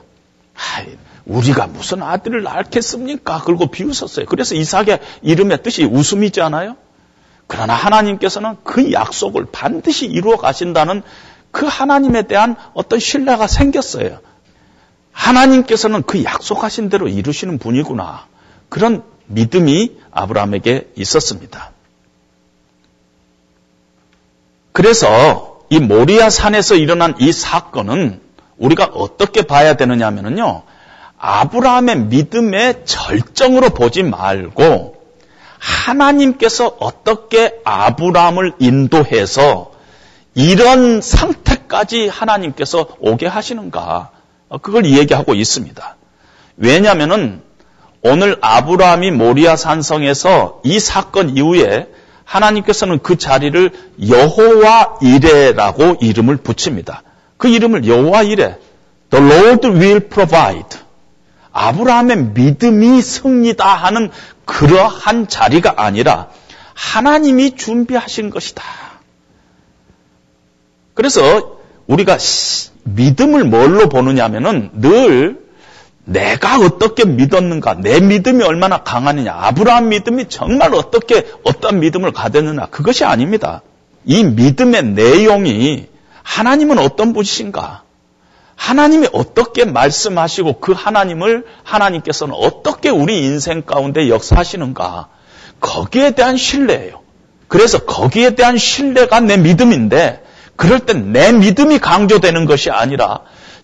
아이, 우리가 무슨 아들을 낳겠습니까? 그리고 비웃었어요. 그래서 이삭의 이름의 뜻이 웃음이지 않아요? 그러나 하나님께서는 그 약속을 반드시 이루어 가신다는 그 하나님에 대한 어떤 신뢰가 생겼어요. 하나님께서는 그 약속하신 대로 이루시는 분이구나. 그런 믿음이 아브라함에게 있었습니다. 그래서 이 모리아 산에서 일어난 이 사건은 우리가 어떻게 봐야 되느냐 하면요. 아브라함의 믿음의 절정으로 보지 말고 하나님께서 어떻게 아브라함을 인도해서 이런 상태까지 하나님께서 오게 하시는가. 그걸 얘기하고 있습니다. 왜냐하면은 오늘 아브라함이 모리아 산성에서 이 사건 이후에 하나님께서는 그 자리를 여호와 이레라고 이름을 붙입니다. 그 이름을 여호와 이레, The Lord will provide. 아브라함의 믿음이 승리다 하는 그러한 자리가 아니라 하나님이 준비하신 것이다. 그래서 우리가 믿음을 뭘로 보느냐 하면은 늘 내가 어떻게 믿었는가, 내 믿음이 얼마나 강하느냐, 아브라함 믿음이 정말 어떻게 어떤 믿음을 가졌느냐, 그것이 아닙니다. 이 믿음의 내용이 하나님은 어떤 분이신가? 하나님이 어떻게 말씀하시고 그 하나님을 하나님께서는 어떻게 우리 인생 가운데 역사하시는가. 거기에 대한 신뢰예요. 그래서 거기에 대한 신뢰가 내 믿음인데 그럴 땐 내 믿음이 강조되는 것이 아니라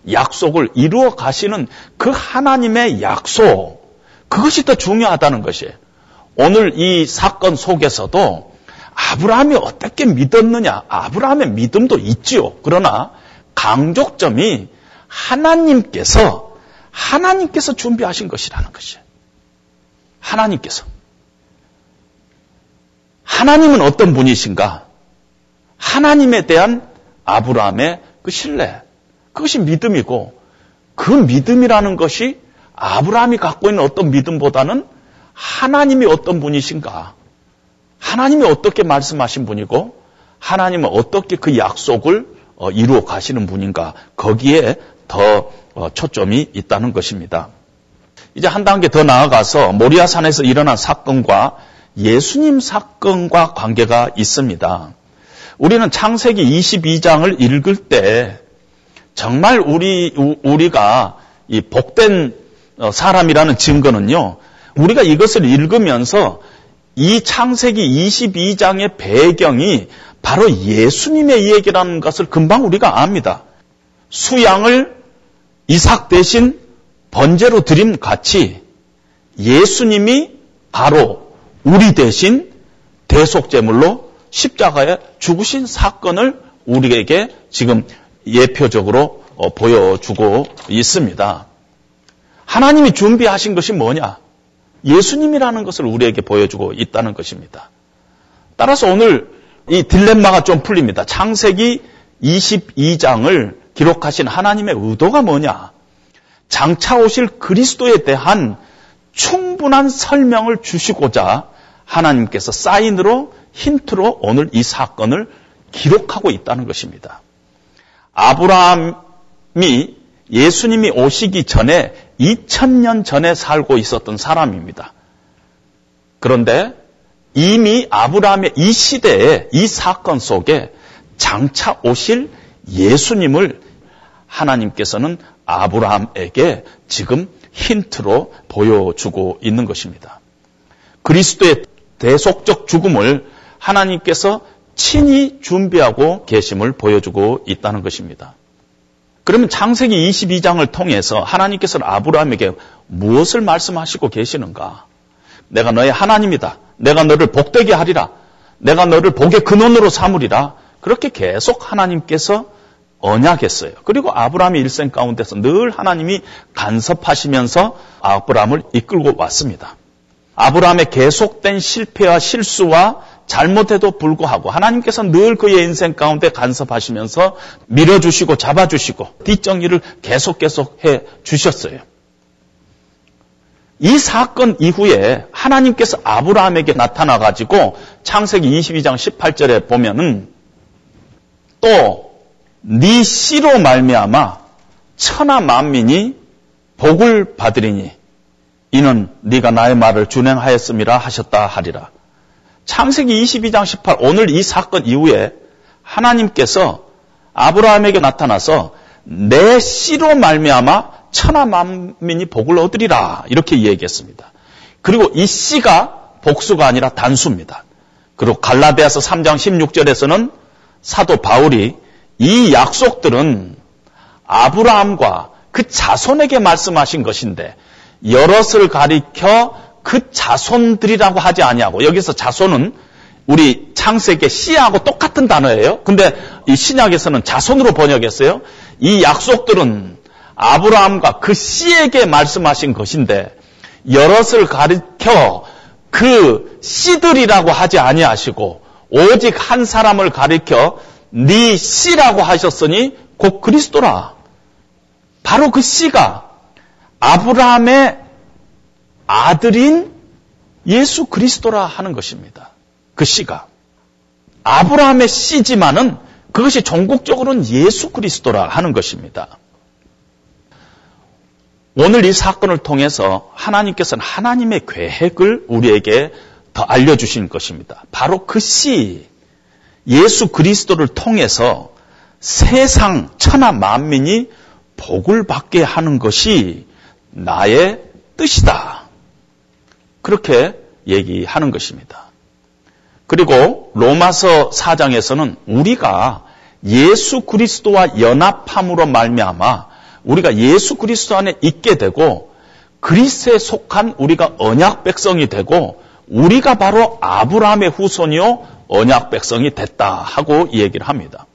약속을 이루어 가시는 그 하나님의 약속. 그것이 더 중요하다는 것이에요. 오늘 이 사건 속에서도 아브라함이 어떻게 믿었느냐? 아브라함의 믿음도 있지요. 그러나 강조점이 하나님께서 하나님께서 준비하신 것이라는 것이에요. 하나님께서. 하나님은 어떤 분이신가? 하나님에 대한 아브라함의 그 신뢰. 그것이 믿음이고 그 믿음이라는 것이 아브라함이 갖고 있는 어떤 믿음보다는 하나님이 어떤 분이신가? 하나님이 어떻게 말씀하신 분이고 하나님은 어떻게 그 약속을 어, 이루어 가시는 분인가? 거기에 더 어, 초점이 있다는 것입니다. 이제 한 단계 더 나아가서 모리아산에서 일어난 사건과 예수님 사건과 관계가 있습니다. 우리는 창세기 22장을 읽을 때 정말 우리 우리가 이 복된 어, 사람이라는 증거는요. 우리가 이것을 읽으면서 이 창세기 22장의 배경이 바로 예수님의 얘기라는 것을 금방 우리가 압니다. 수양을 이삭 대신 번제로 드림 같이 예수님이 바로 우리 대신 대속제물로 십자가에 죽으신 사건을 우리에게 지금 예표적으로 어, 보여주고 있습니다. 하나님이 준비하신 것이 뭐냐? 예수님이라는 것을 우리에게 보여주고 있다는 것입니다. 따라서 오늘 이 딜레마가 좀 풀립니다. 창세기 22장을 기록하신 하나님의 의도가 뭐냐? 장차 오실 그리스도에 대한 충분한 설명을 주시고자 하나님께서 사인으로 힌트로 오늘 이 사건을 기록하고 있다는 것입니다. 아브라함이 예수님이 오시기 전에 2000년 전에 살고 있었던 사람입니다. 그런데 이미 아브라함의 이 시대에 이 사건 속에 장차 오실 예수님을 하나님께서는 아브라함에게 지금 힌트로 보여주고 있는 것입니다. 그리스도의 대속적 죽음을 하나님께서 친히 준비하고 계심을 보여주고 있다는 것입니다. 그러면 창세기 22장을 통해서 하나님께서는 아브라함에게 무엇을 말씀하시고 계시는가? 내가 너의 하나님이다. 내가 너를 복되게 하리라. 내가 너를 복의 근원으로 삼으리라. 그렇게 계속 하나님께서 언약했어요. 그리고 아브라함의 일생 가운데서 늘 하나님이 간섭하시면서 아브라함을 이끌고 왔습니다. 아브라함의 계속된 실패와 실수와 잘못에도 불구하고 하나님께서 늘 그의 인생 가운데 간섭하시면서 밀어주시고 잡아주시고 뒷정리를 계속 계속 해 주셨어요. 이 사건 이후에 하나님께서 아브라함에게 나타나 가지고 창세기 22장 18절에 보면은 또 네 씨로 말미암아 천하 만민이 복을 받으리니 이는 네가 나의 말을 준행하였음이라 하셨다 하리라. 창세기 22장 18 오늘 이 사건 이후에 하나님께서 아브라함에게 나타나서 내 씨로 말미암아 천하 만민이 복을 얻으리라 이렇게 이야기했습니다. 그리고 이 씨가 복수가 아니라 단수입니다. 그리고 갈라디아서 3장 16절에서는 사도 바울이 이 약속들은 아브라함과 그 자손에게 말씀하신 것인데 여럿을 가리켜 그 자손들이라고 하지 아니하고 여기서 자손은 우리 창세기 씨하고 똑같은 단어예요. 근데 이 신약에서는 자손으로 번역했어요. 이 약속들은 아브라함과 그 씨에게 말씀하신 것인데 여럿을 가리켜 그 씨들이라고 하지 아니하시고 오직 한 사람을 가리켜 네 씨라고 하셨으니 곧 그리스도라. 바로 그 씨가 아브라함의 아들인 예수 그리스도라 하는 것입니다. 그 씨가. 아브라함의 씨지만은 그것이 종국적으로는 예수 그리스도라 하는 것입니다. 오늘 이 사건을 통해서 하나님께서는 하나님의 계획을 우리에게 더 알려주신 것입니다. 바로 그 씨, 예수 그리스도를 통해서 세상 천하 만민이 복을 받게 하는 것이 나의 뜻이다. 그렇게 얘기하는 것입니다. 그리고 로마서 4장에서는 우리가 예수 그리스도와 연합함으로 말미암아 우리가 예수 그리스도 안에 있게 되고 그리스에 속한 우리가 언약 백성이 되고 우리가 바로 아브라함의 후손이요 언약 백성이 됐다 하고 얘기를 합니다.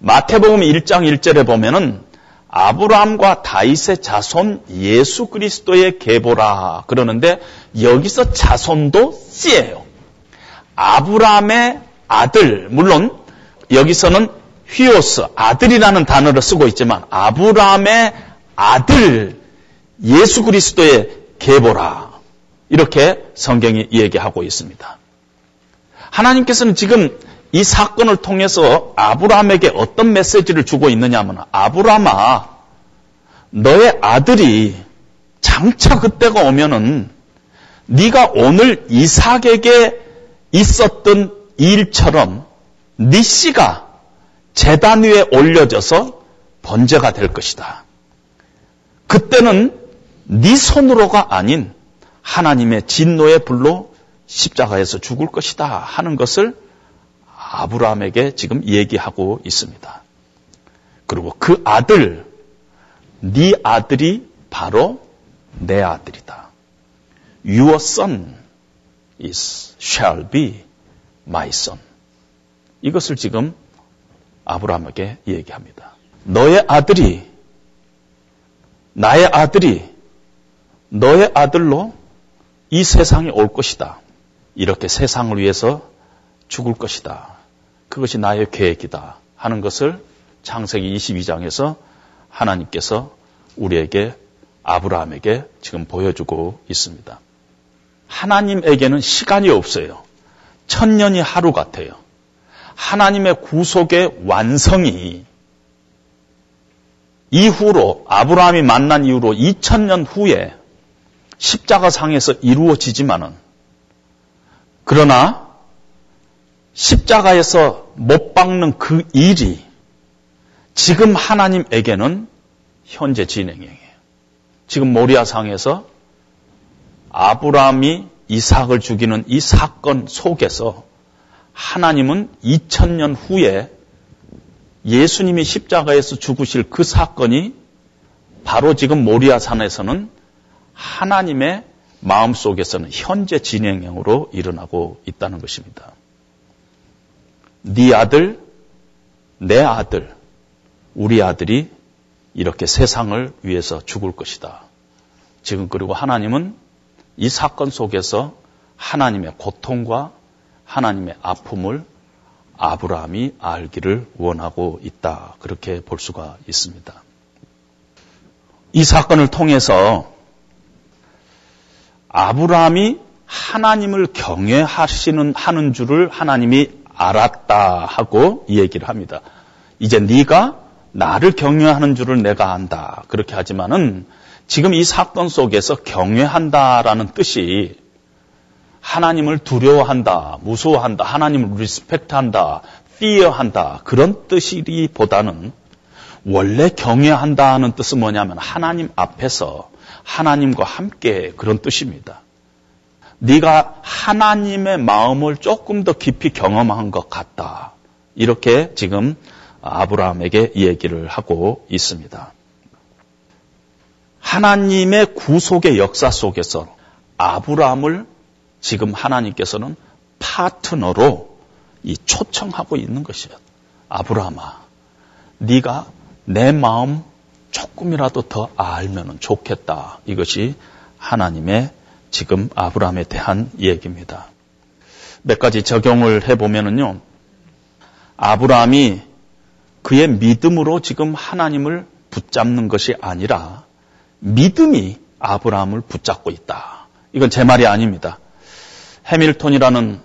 마태복음 1장 1절에 보면은 아브라함과 다윗의 자손 예수 그리스도의 계보라 그러는데 여기서 자손도 씨예요. 아브라함의 아들 물론 여기서는 휘오스 아들이라는 단어를 쓰고 있지만 아브라함의 아들 예수 그리스도의 계보라 이렇게 성경이 얘기하고 있습니다. 하나님께서는 지금 이 사건을 통해서 아브라함에게 어떤 메시지를 주고 있느냐 하면 아브라함아 너의 아들이 장차 그때가 오면은 네가 오늘 이삭에게 있었던 일처럼 네 씨가 재단 위에 올려져서 번제가 될 것이다. 그때는 네 손으로가 아닌 하나님의 진노의 불로 십자가에서 죽을 것이다 하는 것을 아브라함에게 지금 얘기하고 있습니다. 그리고 그 아들, 네 아들이 바로 내 아들이다. Your son is shall be my son. 이것을 지금 아브라함에게 얘기합니다. 너의 아들이 나의 아들이 너의 아들로 이 세상에 올 것이다. 이렇게 세상을 위해서 죽을 것이다. 그것이 나의 계획이다. 하는 것을 창세기 22장에서 하나님께서 우리에게 아브라함에게 지금 보여주고 있습니다. 하나님에게는 시간이 없어요. 천년이 하루 같아요. 하나님의 구속의 완성이 이후로 아브라함이 만난 이후로 2000년 후에 십자가 상에서 이루어지지만은 그러나 십자가에서 못 박는 그 일이 지금 하나님에게는 현재 진행이에요. 지금 모리아상에서 아브라함이 이삭을 죽이는 이 사건 속에서 하나님은 2000년 후에 예수님이 십자가에서 죽으실 그 사건이 바로 지금 모리아산에서는 하나님의 마음 속에서는 현재 진행형으로 일어나고 있다는 것입니다. 네 아들, 내 아들, 우리 아들이 이렇게 세상을 위해서 죽을 것이다. 지금 그리고 하나님은 이 사건 속에서 하나님의 고통과 하나님의 아픔을 아브라함이 알기를 원하고 있다. 그렇게 볼 수가 있습니다. 이 사건을 통해서 아브라함이 하나님을 경외하시는 하는 줄을 하나님이 알았다 하고 이 얘기를 합니다. 이제 네가 나를 경외하는 줄을 내가 안다. 그렇게 하지만은 지금 이 사건 속에서 경외한다라는 뜻이 하나님을 두려워한다, 무서워한다, 하나님을 리스펙트한다, fear한다 그런 뜻이기보다는 원래 경외한다 하는 뜻은 뭐냐면 하나님 앞에서 하나님과 함께 그런 뜻입니다. 네가 하나님의 마음을 조금 더 깊이 경험한 것 같다. 이렇게 지금 아브라함에게 얘기를 하고 있습니다. 하나님의 구속의 역사 속에서 아브라함을 지금 하나님께서는 파트너로 이 초청하고 있는 것이에요. 아브라함아, 네가 내 마음 조금이라도 더 알면 좋겠다. 이것이 하나님의 지금 아브라함에 대한 얘기입니다. 몇 가지 적용을 해보면은요, 아브라함이 그의 믿음으로 지금 하나님을 붙잡는 것이 아니라 믿음이 아브라함을 붙잡고 있다. 이건 제 말이 아닙니다. 해밀턴이라는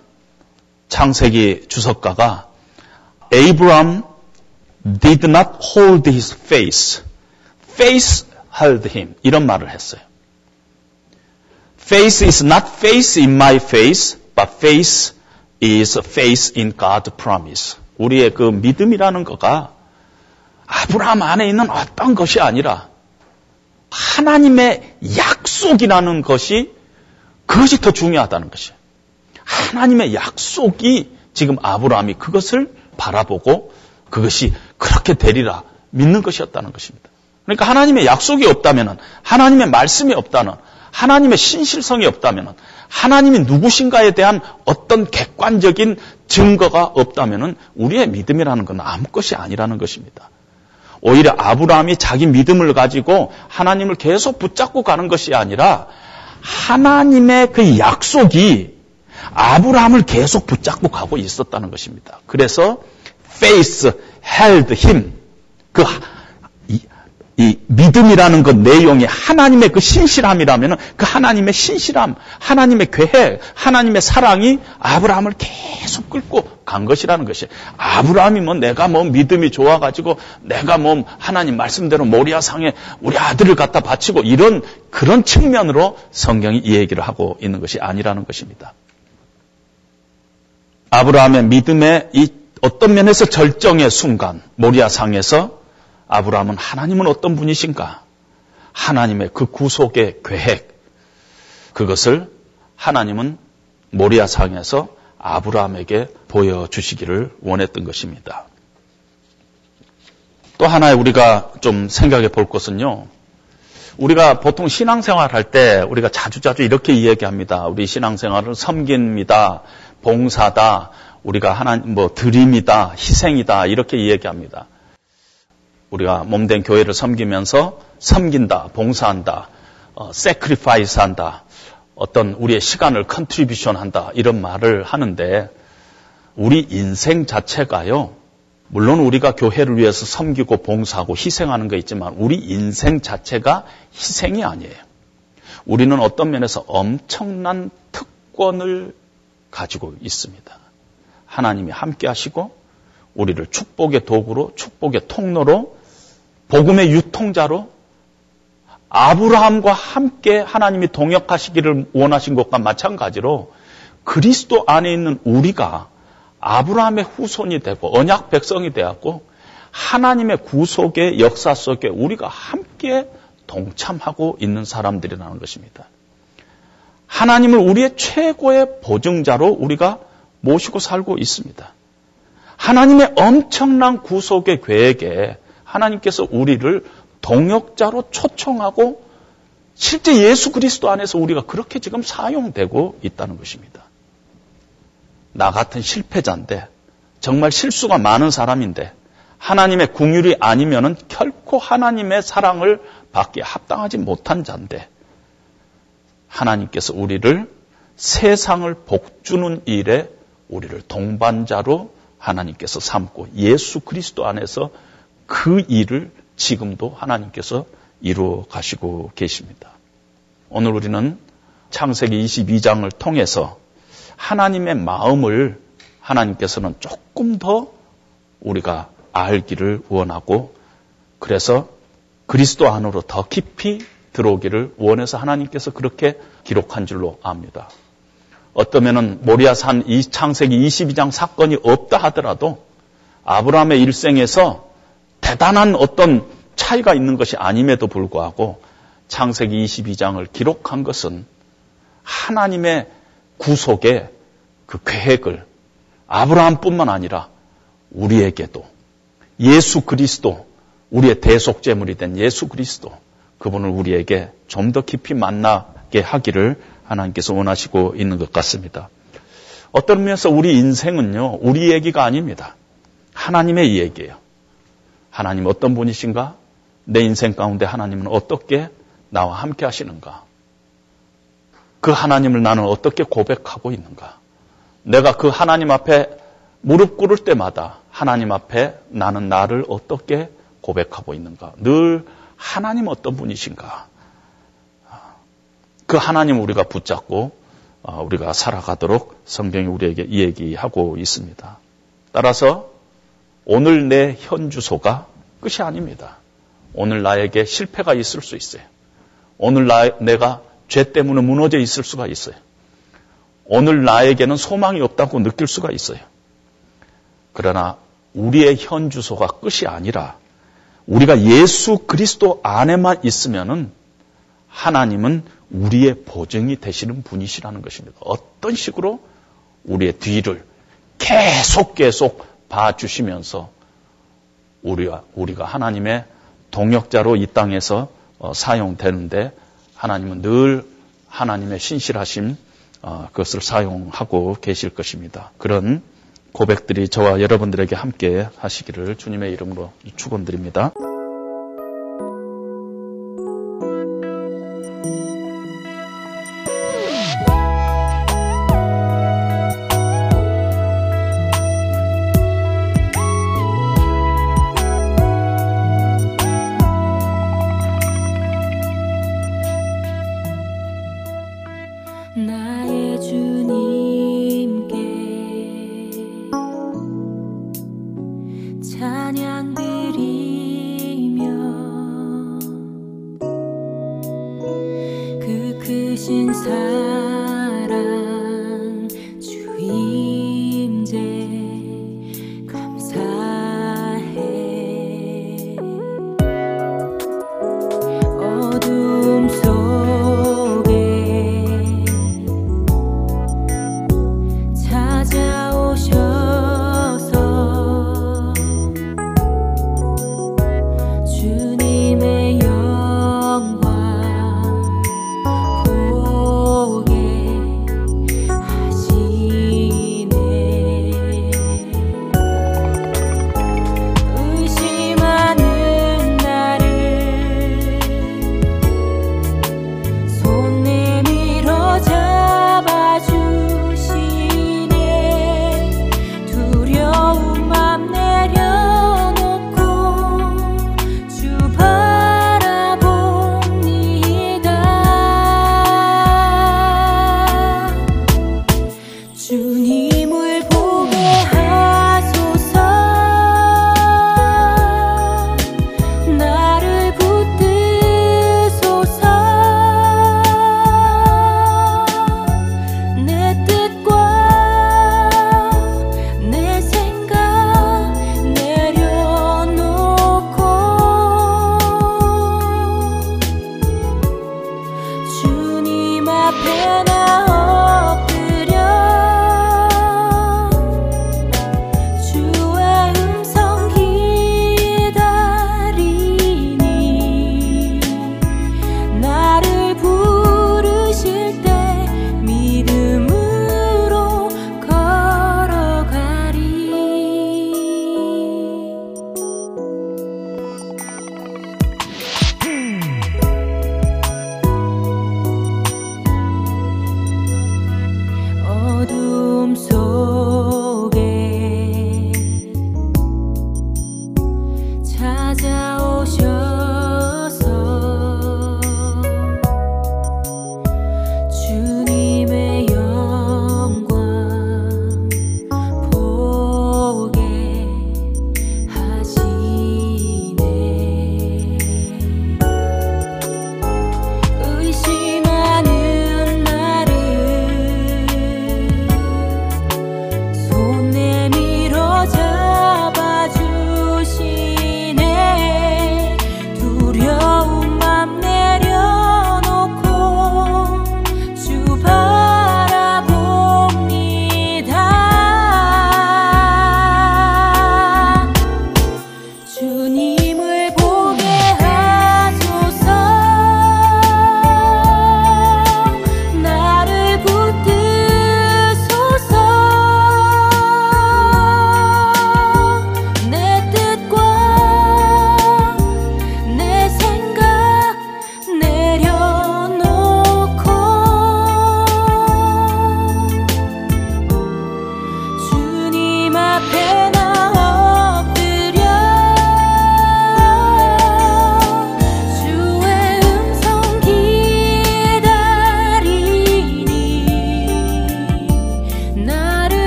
창세기 주석가가 Abraham did not hold his face. Face held him. 이런 말을 했어요. Face is not face in my face, but face is face in God's promise. 우리의 그 믿음이라는 거가 아브라함 안에 있는 어떤 것이 아니라 하나님의 약속이라는 것이 그것이 더 중요하다는 것이에요. 하나님의 약속이 지금 아브라함이 그것을 바라보고 그것이 그렇게 되리라 믿는 것이었다는 것입니다. 그러니까 하나님의 약속이 없다면 하나님의 말씀이 없다면 하나님의 신실성이 없다면 하나님이 누구신가에 대한 어떤 객관적인 증거가 없다면 우리의 믿음이라는 건 아무 것이 아니라는 것입니다. 오히려 아브라함이 자기 믿음을 가지고 하나님을 계속 붙잡고 가는 것이 아니라 하나님의 그 약속이 아브라함을 계속 붙잡고 가고 있었다는 것입니다. 그래서 faith held him. 그 이 믿음이라는 것 내용이 하나님의 그 신실함이라면 그 하나님의 신실함, 하나님의 계획, 하나님의 사랑이 아브라함을 계속 끌고 간 것이라는 것이 아브라함이 뭐 내가 뭐 믿음이 좋아가지고 내가 뭐 하나님 말씀대로 모리아상에 우리 아들을 갖다 바치고 이런 그런 측면으로 성경이 이 얘기를 하고 있는 것이 아니라는 것입니다. 아브라함의 믿음의 이 어떤 면에서 절정의 순간 모리아상에서 아브라함은 하나님은 어떤 분이신가? 하나님의 그 구속의 계획, 그것을 하나님은 모리아상에서 아브라함에게 보여주시기를 원했던 것입니다. 또 하나의 우리가 좀 생각해 볼 것은요. 우리가 보통 신앙생활 할 때 우리가 자주자주 이렇게 이야기합니다. 우리 신앙생활은 섬깁니다. 봉사다. 우리가 하나님 뭐 드림이다. 희생이다. 이렇게 이야기합니다. 우리가 몸된 교회를 섬기면서 섬긴다, 봉사한다, 어, sacrifice 한다, 어떤 우리의 시간을 contribution 한다, 이런 말을 하는데, 우리 인생 자체가요, 물론 우리가 교회를 위해서 섬기고 봉사하고 희생하는 거 있지만, 우리 인생 자체가 희생이 아니에요. 우리는 어떤 면에서 엄청난 특권을 가지고 있습니다. 하나님이 함께 하시고, 우리를 축복의 도구로, 축복의 통로로 복음의 유통자로 아브라함과 함께 하나님이 동역하시기를 원하신 것과 마찬가지로 그리스도 안에 있는 우리가 아브라함의 후손이 되고 언약 백성이 되었고 하나님의 구속의 역사 속에 우리가 함께 동참하고 있는 사람들이라는 것입니다. 하나님을 우리의 최고의 보증자로 우리가 모시고 살고 있습니다. 하나님의 엄청난 구속의 계획에 하나님께서 우리를 동역자로 초청하고 실제 예수 그리스도 안에서 우리가 그렇게 지금 사용되고 있다는 것입니다. 나 같은 실패자인데 정말 실수가 많은 사람인데 하나님의 궁율이 아니면은 결코 하나님의 사랑을 받기에 합당하지 못한 자인데 하나님께서 우리를 세상을 복주는 일에 우리를 동반자로 하나님께서 삼고 예수 그리스도 안에서 그 일을 지금도 하나님께서 이루어 가시고 계십니다. 오늘 우리는 창세기 22장을 통해서 하나님의 마음을 하나님께서는 조금 더 우리가 알기를 원하고 그래서 그리스도 안으로 더 깊이 들어오기를 원해서 하나님께서 그렇게 기록한 줄로 압니다. 어떠면은 모리아산 이 창세기 22장 사건이 없다 하더라도 아브라함의 일생에서 대단한 어떤 차이가 있는 것이 아님에도 불구하고 창세기 22장을 기록한 것은 하나님의 구속의 그 계획을 아브라함뿐만 아니라 우리에게도 예수 그리스도 우리의 대속제물이 된 예수 그리스도 그분을 우리에게 좀 더 깊이 만나게 하기를 하나님께서 원하시고 있는 것 같습니다. 어떤 면에서 우리 인생은요, 우리 얘기가 아닙니다. 하나님의 얘기예요. 하나님 어떤 분이신가? 내 인생 가운데 하나님은 어떻게 나와 함께 하시는가? 그 하나님을 나는 어떻게 고백하고 있는가? 내가 그 하나님 앞에 무릎 꿇을 때마다 하나님 앞에 나는 나를 어떻게 고백하고 있는가? 늘 하나님 어떤 분이신가? 그 하나님 우리가 붙잡고 어, 우리가 살아가도록 성경이 우리에게 얘기하고 있습니다. 따라서 오늘 내 현 주소가 끝이 아닙니다. 오늘 나에게 실패가 있을 수 있어요. 오늘 나, 내가 죄 때문에 무너져 있을 수가 있어요. 오늘 나에게는 소망이 없다고 느낄 수가 있어요. 그러나 우리의 현 주소가 끝이 아니라 우리가 예수 그리스도 안에만 있으면은 하나님은 우리의 보증이 되시는 분이시라는 것입니다. 어떤 식으로 우리의 뒤를 계속 계속 봐주시면서 우리가, 우리가 하나님의 동역자로 이 땅에서 어, 사용되는데 하나님은 늘 하나님의 신실하심 어, 그것을 사용하고 계실 것입니다. 그런 고백들이 저와 여러분들에게 함께 하시기를 주님의 이름으로 축원드립니다.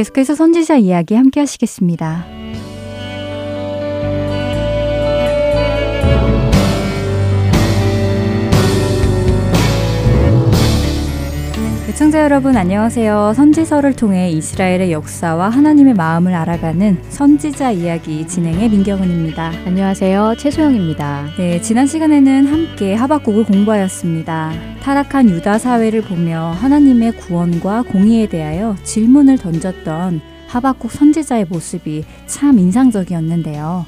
계속해서 선지자 이야기 함께 하시겠습니다. 시청자 여러분 안녕하세요. 선지서를 통해 이스라엘의 역사와 하나님의 마음을 알아가는 선지자 이야기 진행의 민경은입니다. 안녕하세요. 최소영입니다. 네, 지난 시간에는 함께 하박국을 공부하였습니다. 타락한 유다 사회를 보며 하나님의 구원과 공의에 대하여 질문을 던졌던 하박국 선지자의 모습이 참 인상적이었는데요.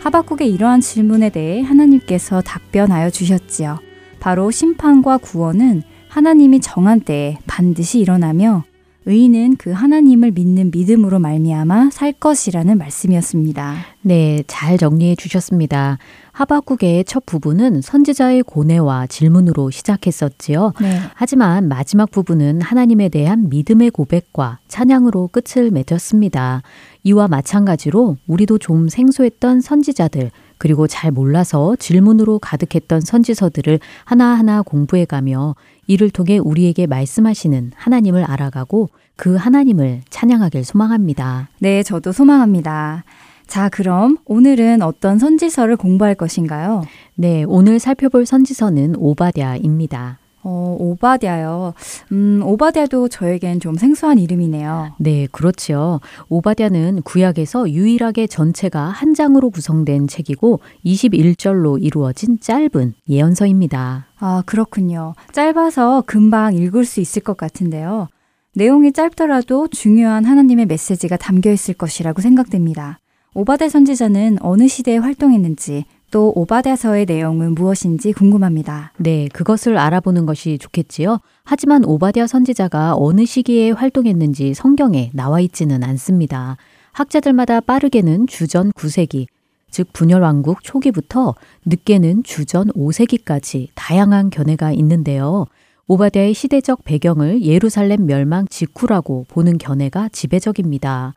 하박국의 이러한 질문에 대해 하나님께서 답변하여 주셨지요. 바로 심판과 구원은 하나님이 정한 때에 반드시 일어나며 의인은 그 하나님을 믿는 믿음으로 말미암아 살 것이라는 말씀이었습니다. 네, 잘 정리해 주셨습니다. 하박국의 첫 부분은 선지자의 고뇌와 질문으로 시작했었지요. 네. 하지만 마지막 부분은 하나님에 대한 믿음의 고백과 찬양으로 끝을 맺었습니다. 이와 마찬가지로 우리도 좀 생소했던 선지자들, 그리고 잘 몰라서 질문으로 가득했던 선지서들을 하나하나 공부해가며 이를 통해 우리에게 말씀하시는 하나님을 알아가고 그 하나님을 찬양하길 소망합니다. 네, 저도 소망합니다. 자, 그럼 오늘은 어떤 선지서를 공부할 것인가요? 네, 오늘 살펴볼 선지서는 오바댜입니다. 어, 오바댜요. 음, 오바댜도 저에겐 좀 생소한 이름이네요. 네, 그렇지요. 오바댜는 구약에서 유일하게 전체가 한 장으로 구성된 책이고 21절로 이루어진 짧은 예언서입니다. 아, 그렇군요. 짧아서 금방 읽을 수 있을 것 같은데요. 내용이 짧더라도 중요한 하나님의 메시지가 담겨 있을 것이라고 생각됩니다. 오바댜 선지자는 어느 시대에 활동했는지 또 오바댜서의 내용은 무엇인지 궁금합니다. 네, 그것을 알아보는 것이 좋겠지요. 하지만 오바댜 선지자가 어느 시기에 활동했는지 성경에 나와 있지는 않습니다. 학자들마다 빠르게는 주전 9세기, 즉 분열 왕국 초기부터 늦게는 주전 5세기까지 다양한 견해가 있는데요. 오바댜의 시대적 배경을 예루살렘 멸망 직후라고 보는 견해가 지배적입니다.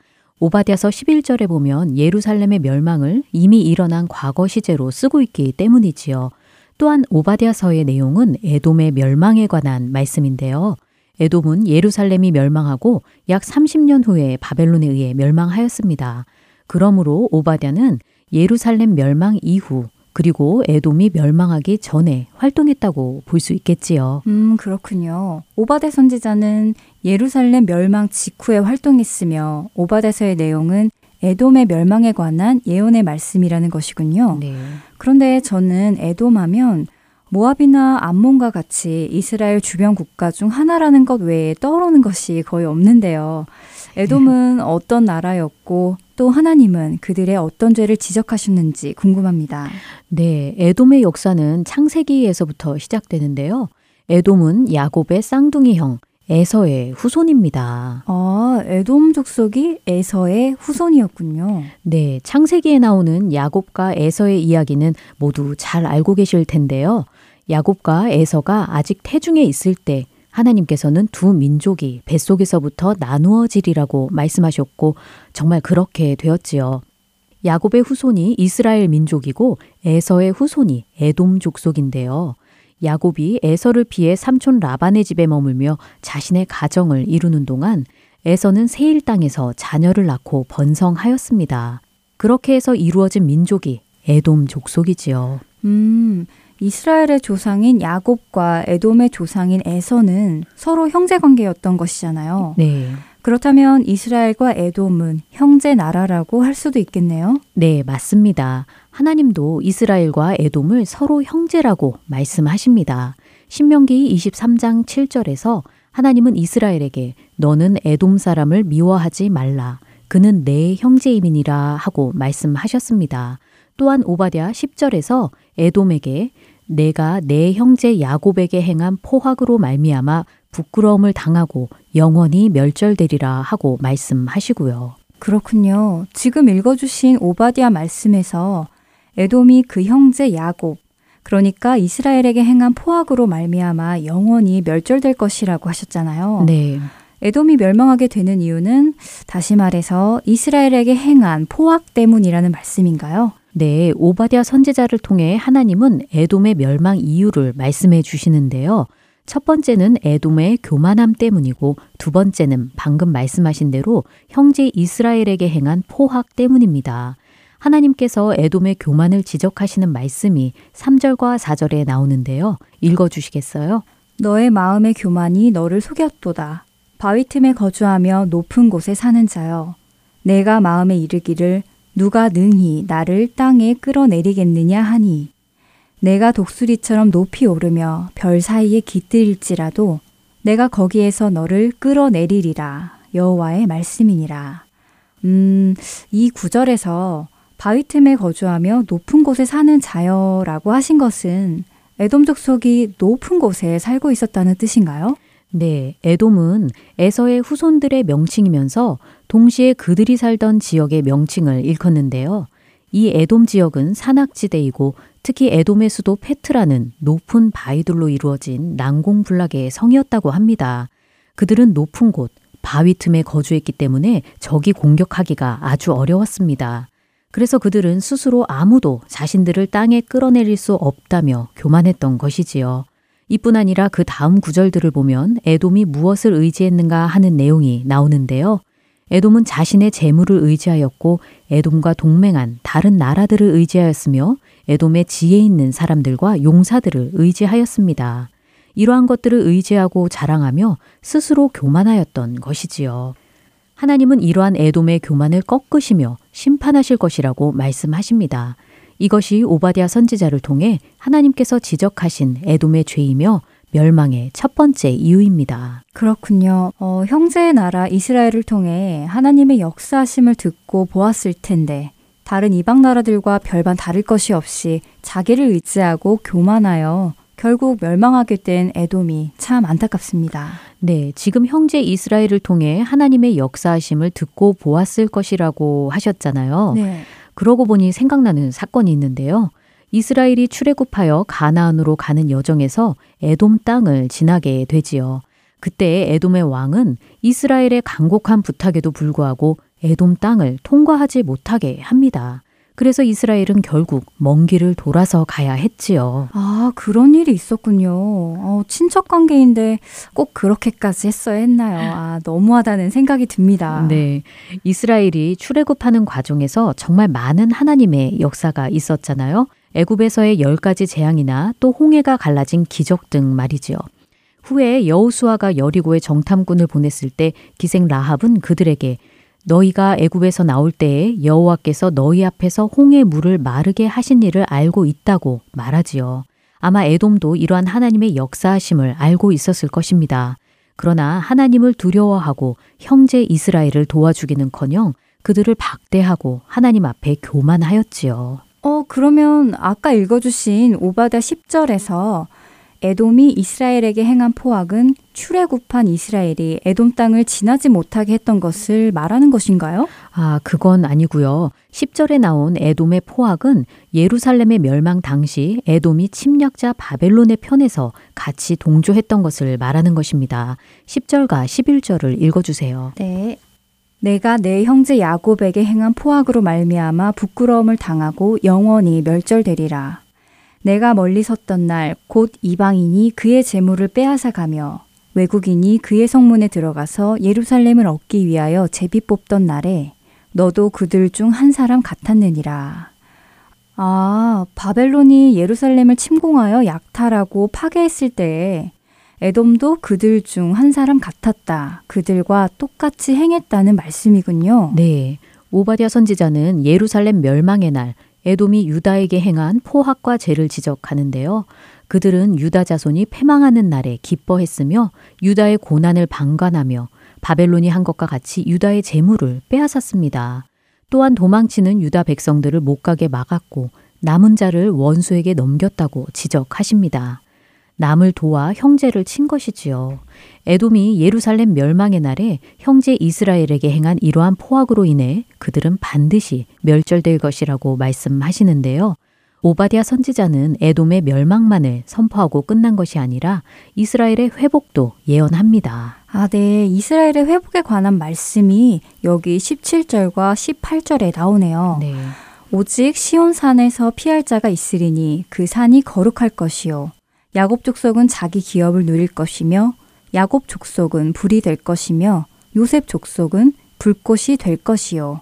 오바댜서 11절에 보면 예루살렘의 멸망을 이미 일어난 과거 시제로 쓰고 있기 때문이지요. 또한 오바댜서의 내용은 에돔의 멸망에 관한 말씀인데요. 에돔은 예루살렘이 멸망하고 약 30년 후에 바벨론에 의해 멸망하였습니다. 그러므로 오바댜는 예루살렘 멸망 이후 그리고 에돔이 멸망하기 전에 활동했다고 볼 수 있겠지요. 음, 그렇군요. 오바데 선지자는 예루살렘 멸망 직후에 활동했으며 오바데서의 내용은 에돔의 멸망에 관한 예언의 말씀이라는 것이군요. 네. 그런데 저는 에돔하면 모압이나 암몬과 같이 이스라엘 주변 국가 중 하나라는 것 외에 떠오르는 것이 거의 없는데요. 에돔은 어떤 나라였고 또 하나님은 그들의 어떤 죄를 지적하셨는지 궁금합니다. 네, 에돔의 역사는 창세기에서부터 시작되는데요. 에돔은 야곱의 쌍둥이 형 에서의 후손입니다. 아, 에돔 족속이 에서의 후손이었군요. 네, 창세기에 나오는 야곱과 에서의 이야기는 모두 잘 알고 계실 텐데요. 야곱과 에서가 아직 태중에 있을 때 하나님께서는 두 민족이 뱃속에서부터 나누어지리라고 말씀하셨고 정말 그렇게 되었지요. 야곱의 후손이 이스라엘 민족이고 에서의 후손이 에돔 족속인데요. 야곱이 에서를 피해 삼촌 라반의 집에 머물며 자신의 가정을 이루는 동안 에서는 세일 땅에서 자녀를 낳고 번성하였습니다. 그렇게 해서 이루어진 민족이 에돔 족속이지요. 음, 이스라엘의 조상인 야곱과 에돔의 조상인 에서는 서로 형제 관계였던 것이잖아요. 네. 그렇다면 이스라엘과 에돔은 형제 나라라고 할 수도 있겠네요. 네, 맞습니다. 하나님도 이스라엘과 에돔을 서로 형제라고 말씀하십니다. 신명기 23장 7절에서 하나님은 이스라엘에게 너는 에돔 사람을 미워하지 말라. 그는 내 형제임이니라 하고 말씀하셨습니다. 또한 오바댜 10절에서 에돔에게 내가 내 형제 야곱에게 행한 포악으로 말미암아 부끄러움을 당하고 영원히 멸절되리라 하고 말씀하시고요. 그렇군요. 지금 읽어주신 오바디아 말씀에서 에돔이 그 형제 야곱, 그러니까 이스라엘에게 행한 포악으로 말미암아 영원히 멸절될 것이라고 하셨잖아요. 네. 에돔이 멸망하게 되는 이유는 다시 말해서 이스라엘에게 행한 포악 때문이라는 말씀인가요? 네, 오바댜 선지자를 통해 하나님은 에돔의 멸망 이유를 말씀해 주시는데요. 첫 번째는 에돔의 교만함 때문이고 두 번째는 방금 말씀하신 대로 형제 이스라엘에게 행한 포악 때문입니다. 하나님께서 에돔의 교만을 지적하시는 말씀이 3절과 4절에 나오는데요. 읽어 주시겠어요? 너의 마음의 교만이 너를 속였도다. 바위 틈에 거주하며 높은 곳에 사는 자여. 내가 마음에 이르기를 누가 능히 나를 땅에 끌어내리겠느냐 하니. 내가 독수리처럼 높이 오르며 별 사이에 깃들일지라도 내가 거기에서 너를 끌어내리리라. 여호와의 말씀이니라. 음, 이 구절에서 바위 틈에 거주하며 높은 곳에 사는 자여라고 하신 것은 에돔 족속이 높은 곳에 살고 있었다는 뜻인가요? 네, 에돔은 에서의 후손들의 명칭이면서 동시에 그들이 살던 지역의 명칭을 일컫는데요. 이 에돔 지역은 산악지대이고 특히 에돔의 수도 페트라는 높은 바위들로 이루어진 난공불락의 성이었다고 합니다. 그들은 높은 곳, 바위 틈에 거주했기 때문에 적이 공격하기가 아주 어려웠습니다. 그래서 그들은 스스로 아무도 자신들을 땅에 끌어내릴 수 없다며 교만했던 것이지요. 이뿐 아니라 그 다음 구절들을 보면 에돔이 무엇을 의지했는가 하는 내용이 나오는데요. 에돔은 자신의 재물을 의지하였고 에돔과 동맹한 다른 나라들을 의지하였으며 에돔의 지혜 있는 사람들과 용사들을 의지하였습니다. 이러한 것들을 의지하고 자랑하며 스스로 교만하였던 것이지요. 하나님은 이러한 에돔의 교만을 꺾으시며 심판하실 것이라고 말씀하십니다. 이것이 오바디아 선지자를 통해 하나님께서 지적하신 에돔의 죄이며 멸망의 첫 번째 이유입니다. 그렇군요. 어, 형제의 나라 이스라엘을 통해 하나님의 역사하심을 듣고 보았을 텐데 다른 이방 나라들과 별반 다를 것이 없이 자기를 의지하고 교만하여 결국 멸망하게 된 에돔이 참 안타깝습니다. 네, 지금 형제 이스라엘을 통해 하나님의 역사하심을 듣고 보았을 것이라고 하셨잖아요. 네. 그러고 보니 생각나는 사건이 있는데요. 이스라엘이 출애굽하여 가나안으로 가는 여정에서 에돔 땅을 지나게 되지요. 그때 에돔의 왕은 이스라엘의 간곡한 부탁에도 불구하고 에돔 땅을 통과하지 못하게 합니다. 그래서 이스라엘은 결국 먼 길을 돌아서 가야 했지요. 아, 그런 일이 있었군요. 어, 친척 관계인데 꼭 그렇게까지 했어야 했나요? 아, 너무하다는 생각이 듭니다. 네. 이스라엘이 출애굽하는 과정에서 정말 많은 하나님의 역사가 있었잖아요. 애굽에서의 열 가지 재앙이나 또 홍해가 갈라진 기적 등 말이지요. 후에 여우수아가 여리고의 정탐꾼을 보냈을 때 기생 라합은 그들에게 너희가 애굽에서 나올 때에 여호와께서 너희 앞에서 홍해 물을 마르게 하신 일을 알고 있다고 말하지요. 아마 에돔도 이러한 하나님의 역사하심을 알고 있었을 것입니다. 그러나 하나님을 두려워하고 형제 이스라엘을 도와주기는커녕 그들을 박대하고 하나님 앞에 교만하였지요. 어, 그러면 아까 읽어주신 오바다 10절에서 에돔이 이스라엘에게 행한 포악은 출애굽한 이스라엘이 에돔 땅을 지나지 못하게 했던 것을 말하는 것인가요? 아, 그건 아니고요. 10절에 나온 에돔의 포악은 예루살렘의 멸망 당시 에돔이 침략자 바벨론의 편에서 같이 동조했던 것을 말하는 것입니다. 10절과 11절을 읽어 주세요. 네. 내가 내 형제 야곱에게 행한 포악으로 말미암아 부끄러움을 당하고 영원히 멸절되리라. 내가 멀리 섰던 날 곧 이방인이 그의 재물을 빼앗아 가며 외국인이 그의 성문에 들어가서 예루살렘을 얻기 위하여 제비 뽑던 날에 너도 그들 중 한 사람 같았느니라. 아, 바벨론이 예루살렘을 침공하여 약탈하고 파괴했을 때에 에돔도 그들 중 한 사람 같았다. 그들과 똑같이 행했다는 말씀이군요. 네. 오바댜 선지자는 예루살렘 멸망의 날 에돔이 유다에게 행한 포악과 죄를 지적하는데요. 그들은 유다 자손이 패망하는 날에 기뻐했으며 유다의 고난을 방관하며 바벨론이 한 것과 같이 유다의 재물을 빼앗았습니다. 또한 도망치는 유다 백성들을 못 가게 막았고 남은 자를 원수에게 넘겼다고 지적하십니다. 남을 도와 형제를 친 것이지요. 에돔이 예루살렘 멸망의 날에 형제 이스라엘에게 행한 이러한 포악으로 인해 그들은 반드시 멸절될 것이라고 말씀하시는데요. 오바디아 선지자는 에돔의 멸망만을 선포하고 끝난 것이 아니라 이스라엘의 회복도 예언합니다. 아, 네. 이스라엘의 회복에 관한 말씀이 여기 17절과 18절에 나오네요. 네. 오직 시온 산에서 피할 자가 있으리니 그 산이 거룩할 것이요 야곱 족속은 자기 기업을 누릴 것이며 야곱 족속은 불이 될 것이며 요셉 족속은 불꽃이 될 것이요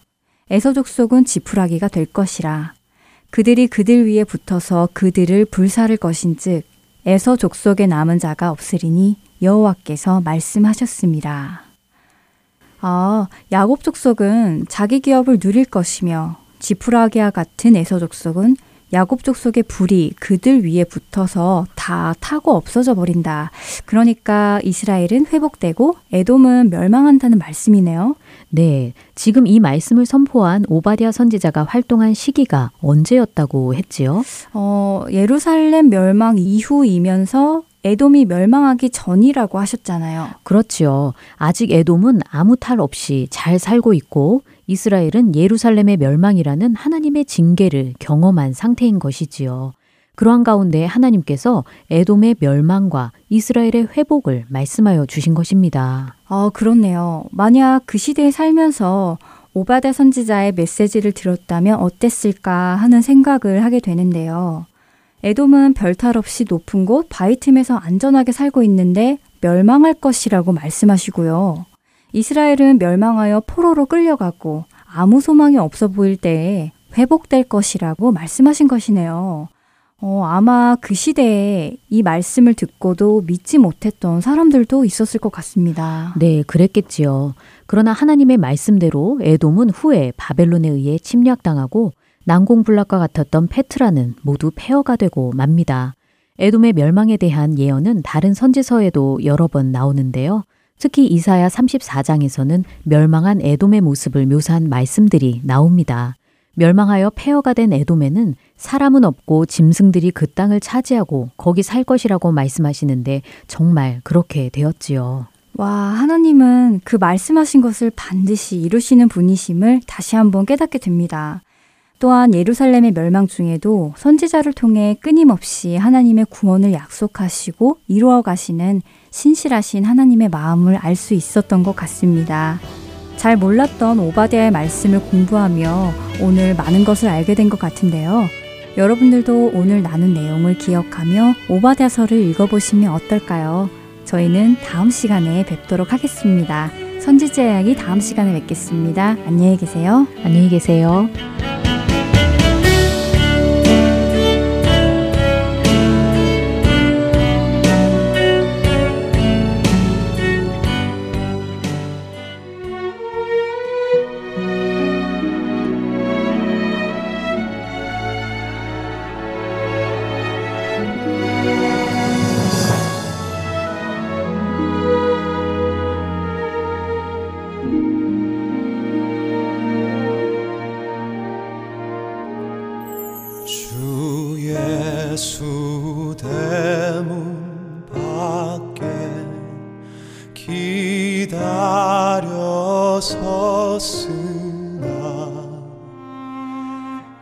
에서 족속은 지푸라기가 될 것이라 그들이 그들 위에 붙어서 그들을 불사를 것인즉 에서 족속에 남은 자가 없으리니 여호와께서 말씀하셨습니다. 아, 야곱 족속은 자기 기업을 누릴 것이며 지푸라기와 같은 에서 족속은 야곱 족속의 불이 그들 위에 붙어서 다 타고 없어져 버린다. 그러니까 이스라엘은 회복되고 에돔은 멸망한다는 말씀이네요. 네. 지금 이 말씀을 선포한 오바디아 선지자가 활동한 시기가 언제였다고 했지요? 어, 예루살렘 멸망 이후이면서 에돔이 멸망하기 전이라고 하셨잖아요. 그렇지요. 아직 에돔은 아무 탈 없이 잘 살고 있고 이스라엘은 예루살렘의 멸망이라는 하나님의 징계를 경험한 상태인 것이지요. 그러한 가운데 하나님께서 에돔의 멸망과 이스라엘의 회복을 말씀하여 주신 것입니다. 아, 그렇네요. 만약 그 시대에 살면서 오바데 선지자의 메시지를 들었다면 어땠을까 하는 생각을 하게 되는데요. 에돔은 별탈 없이 높은 곳 바위 틈에서 안전하게 살고 있는데 멸망할 것이라고 말씀하시고요. 이스라엘은 멸망하여 포로로 끌려가고 아무 소망이 없어 보일 때에 회복될 것이라고 말씀하신 것이네요. 어, 아마 그 시대에 이 말씀을 듣고도 믿지 못했던 사람들도 있었을 것 같습니다. 네, 그랬겠지요. 그러나 하나님의 말씀대로 에돔은 후에 바벨론에 의해 침략당하고 난공불락과 같았던 페트라는 모두 폐허가 되고 맙니다. 에돔의 멸망에 대한 예언은 다른 선지서에도 여러 번 나오는데요. 특히 이사야 34장에서는 멸망한 에돔의 모습을 묘사한 말씀들이 나옵니다. 멸망하여 폐허가 된 에돔에는 사람은 없고 짐승들이 그 땅을 차지하고 거기 살 것이라고 말씀하시는데 정말 그렇게 되었지요. 와, 하나님은 그 말씀하신 것을 반드시 이루시는 분이심을 다시 한번 깨닫게 됩니다. 또한 예루살렘의 멸망 중에도 선지자를 통해 끊임없이 하나님의 구원을 약속하시고 이루어 가시는 신실하신 하나님의 마음을 알 수 있었던 것 같습니다. 잘 몰랐던 오바디아의 말씀을 공부하며 오늘 많은 것을 알게 된 것 같은데요. 여러분들도 오늘 나눈 내용을 기억하며 오바디아서를 읽어보시면 어떨까요? 저희는 다음 시간에 뵙도록 하겠습니다. 선지자 이야기 다음 시간에 뵙겠습니다. 안녕히 계세요. 안녕히 계세요. 주 예수 대문 밖에 기다려 섰으나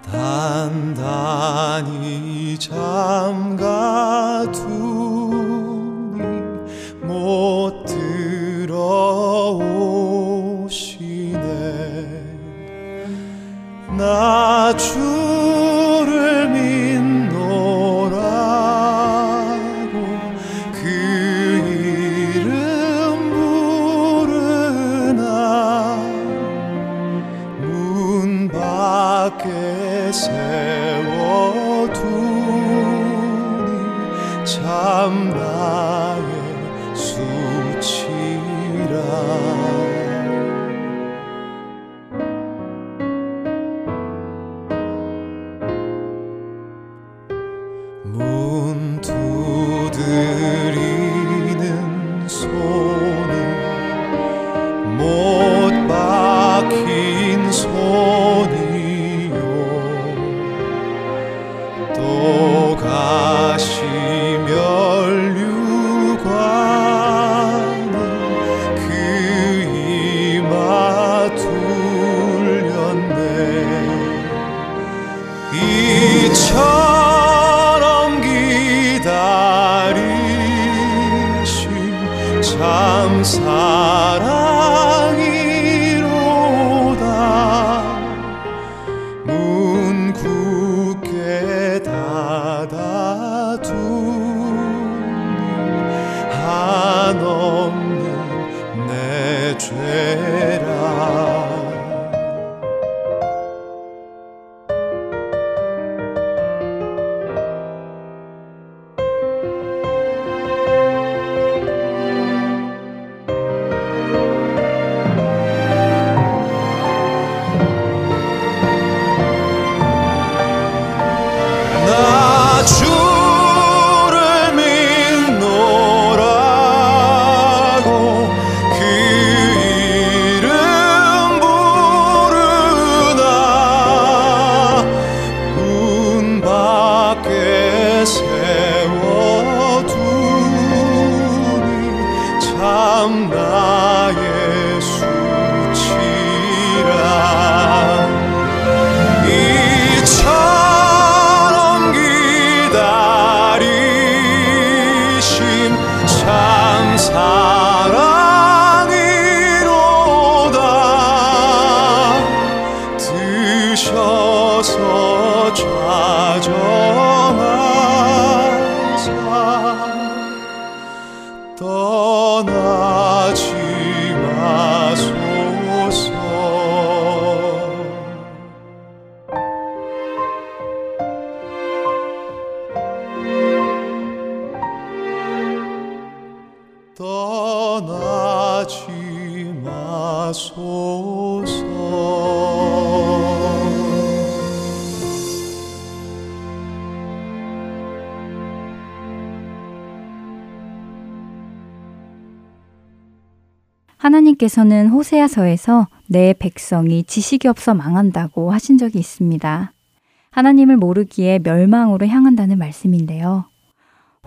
단단히 잠 하나님께서는 호세아서에서 내 백성이 지식이 없어 망한다고 하신 적이 있습니다. 하나님을 모르기에 멸망으로 향한다는 말씀인데요.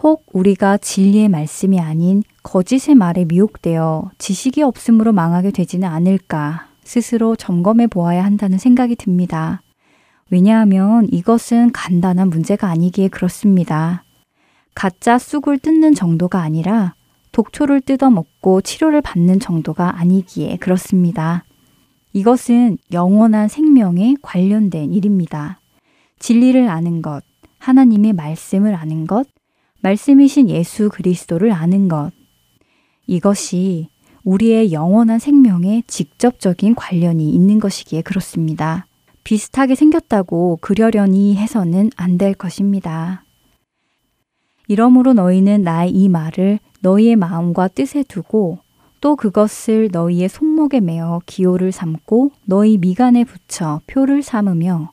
혹 우리가 진리의 말씀이 아닌 거짓의 말에 미혹되어 지식이 없음으로 망하게 되지는 않을까 스스로 점검해 보아야 한다는 생각이 듭니다. 왜냐하면 이것은 간단한 문제가 아니기에 그렇습니다. 가짜 쑥을 뜯는 정도가 아니라 독초를 뜯어먹고 치료를 받는 정도가 아니기에 그렇습니다. 이것은 영원한 생명에 관련된 일입니다. 진리를 아는 것, 하나님의 말씀을 아는 것, 말씀이신 예수 그리스도를 아는 것. 이것이 우리의 영원한 생명에 직접적인 관련이 있는 것이기에 그렇습니다. 비슷하게 생겼다고 그려려니 해서는 안 될 것입니다. 이러므로 너희는 나의 이 말을 너희의 마음과 뜻에 두고 또 그것을 너희의 손목에 매어 기호를 삼고 너희 미간에 붙여 표를 삼으며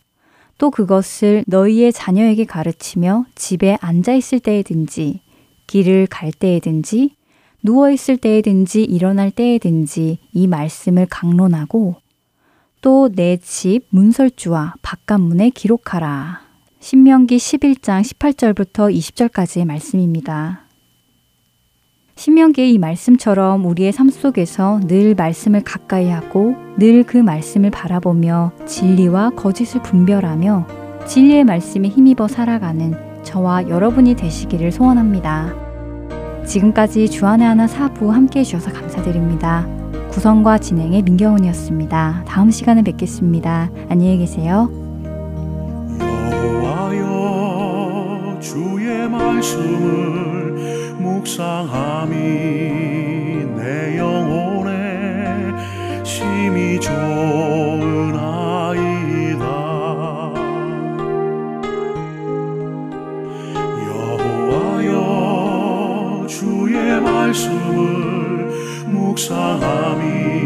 또 그것을 너희의 자녀에게 가르치며 집에 앉아 있을 때에든지 길을 갈 때에든지 누워 있을 때에든지 일어날 때에든지 이 말씀을 강론하고 또 내 집 문설주와 바깥문에 기록하라. 신명기 11장 18절부터 20절까지의 말씀입니다. 신명기의 이 말씀처럼 우리의 삶 속에서 늘 말씀을 가까이 하고 늘 그 말씀을 바라보며 진리와 거짓을 분별하며 진리의 말씀에 힘입어 살아가는 저와 여러분이 되시기를 소원합니다. 지금까지 주안의 하나 사부 함께 해주셔서 감사드립니다. 구성과 진행의 민경훈이었습니다. 다음 시간에 뵙겠습니다. 안녕히 계세요. 말씀을 묵상함이 내 영혼에 심히 좋으나이다. 여호와여 주의 말씀을 묵상함이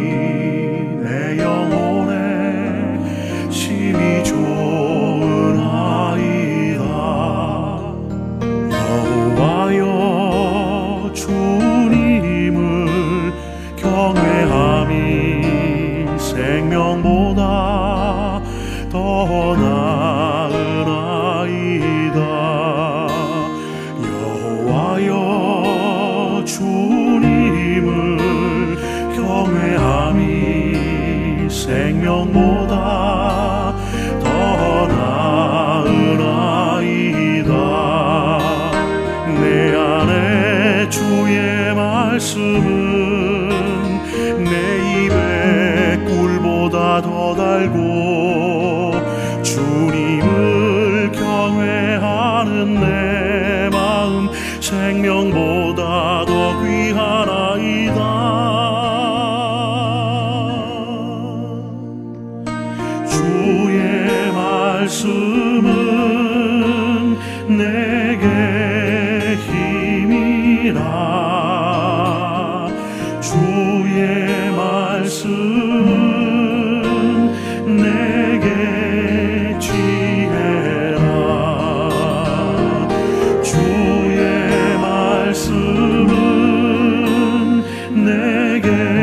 내게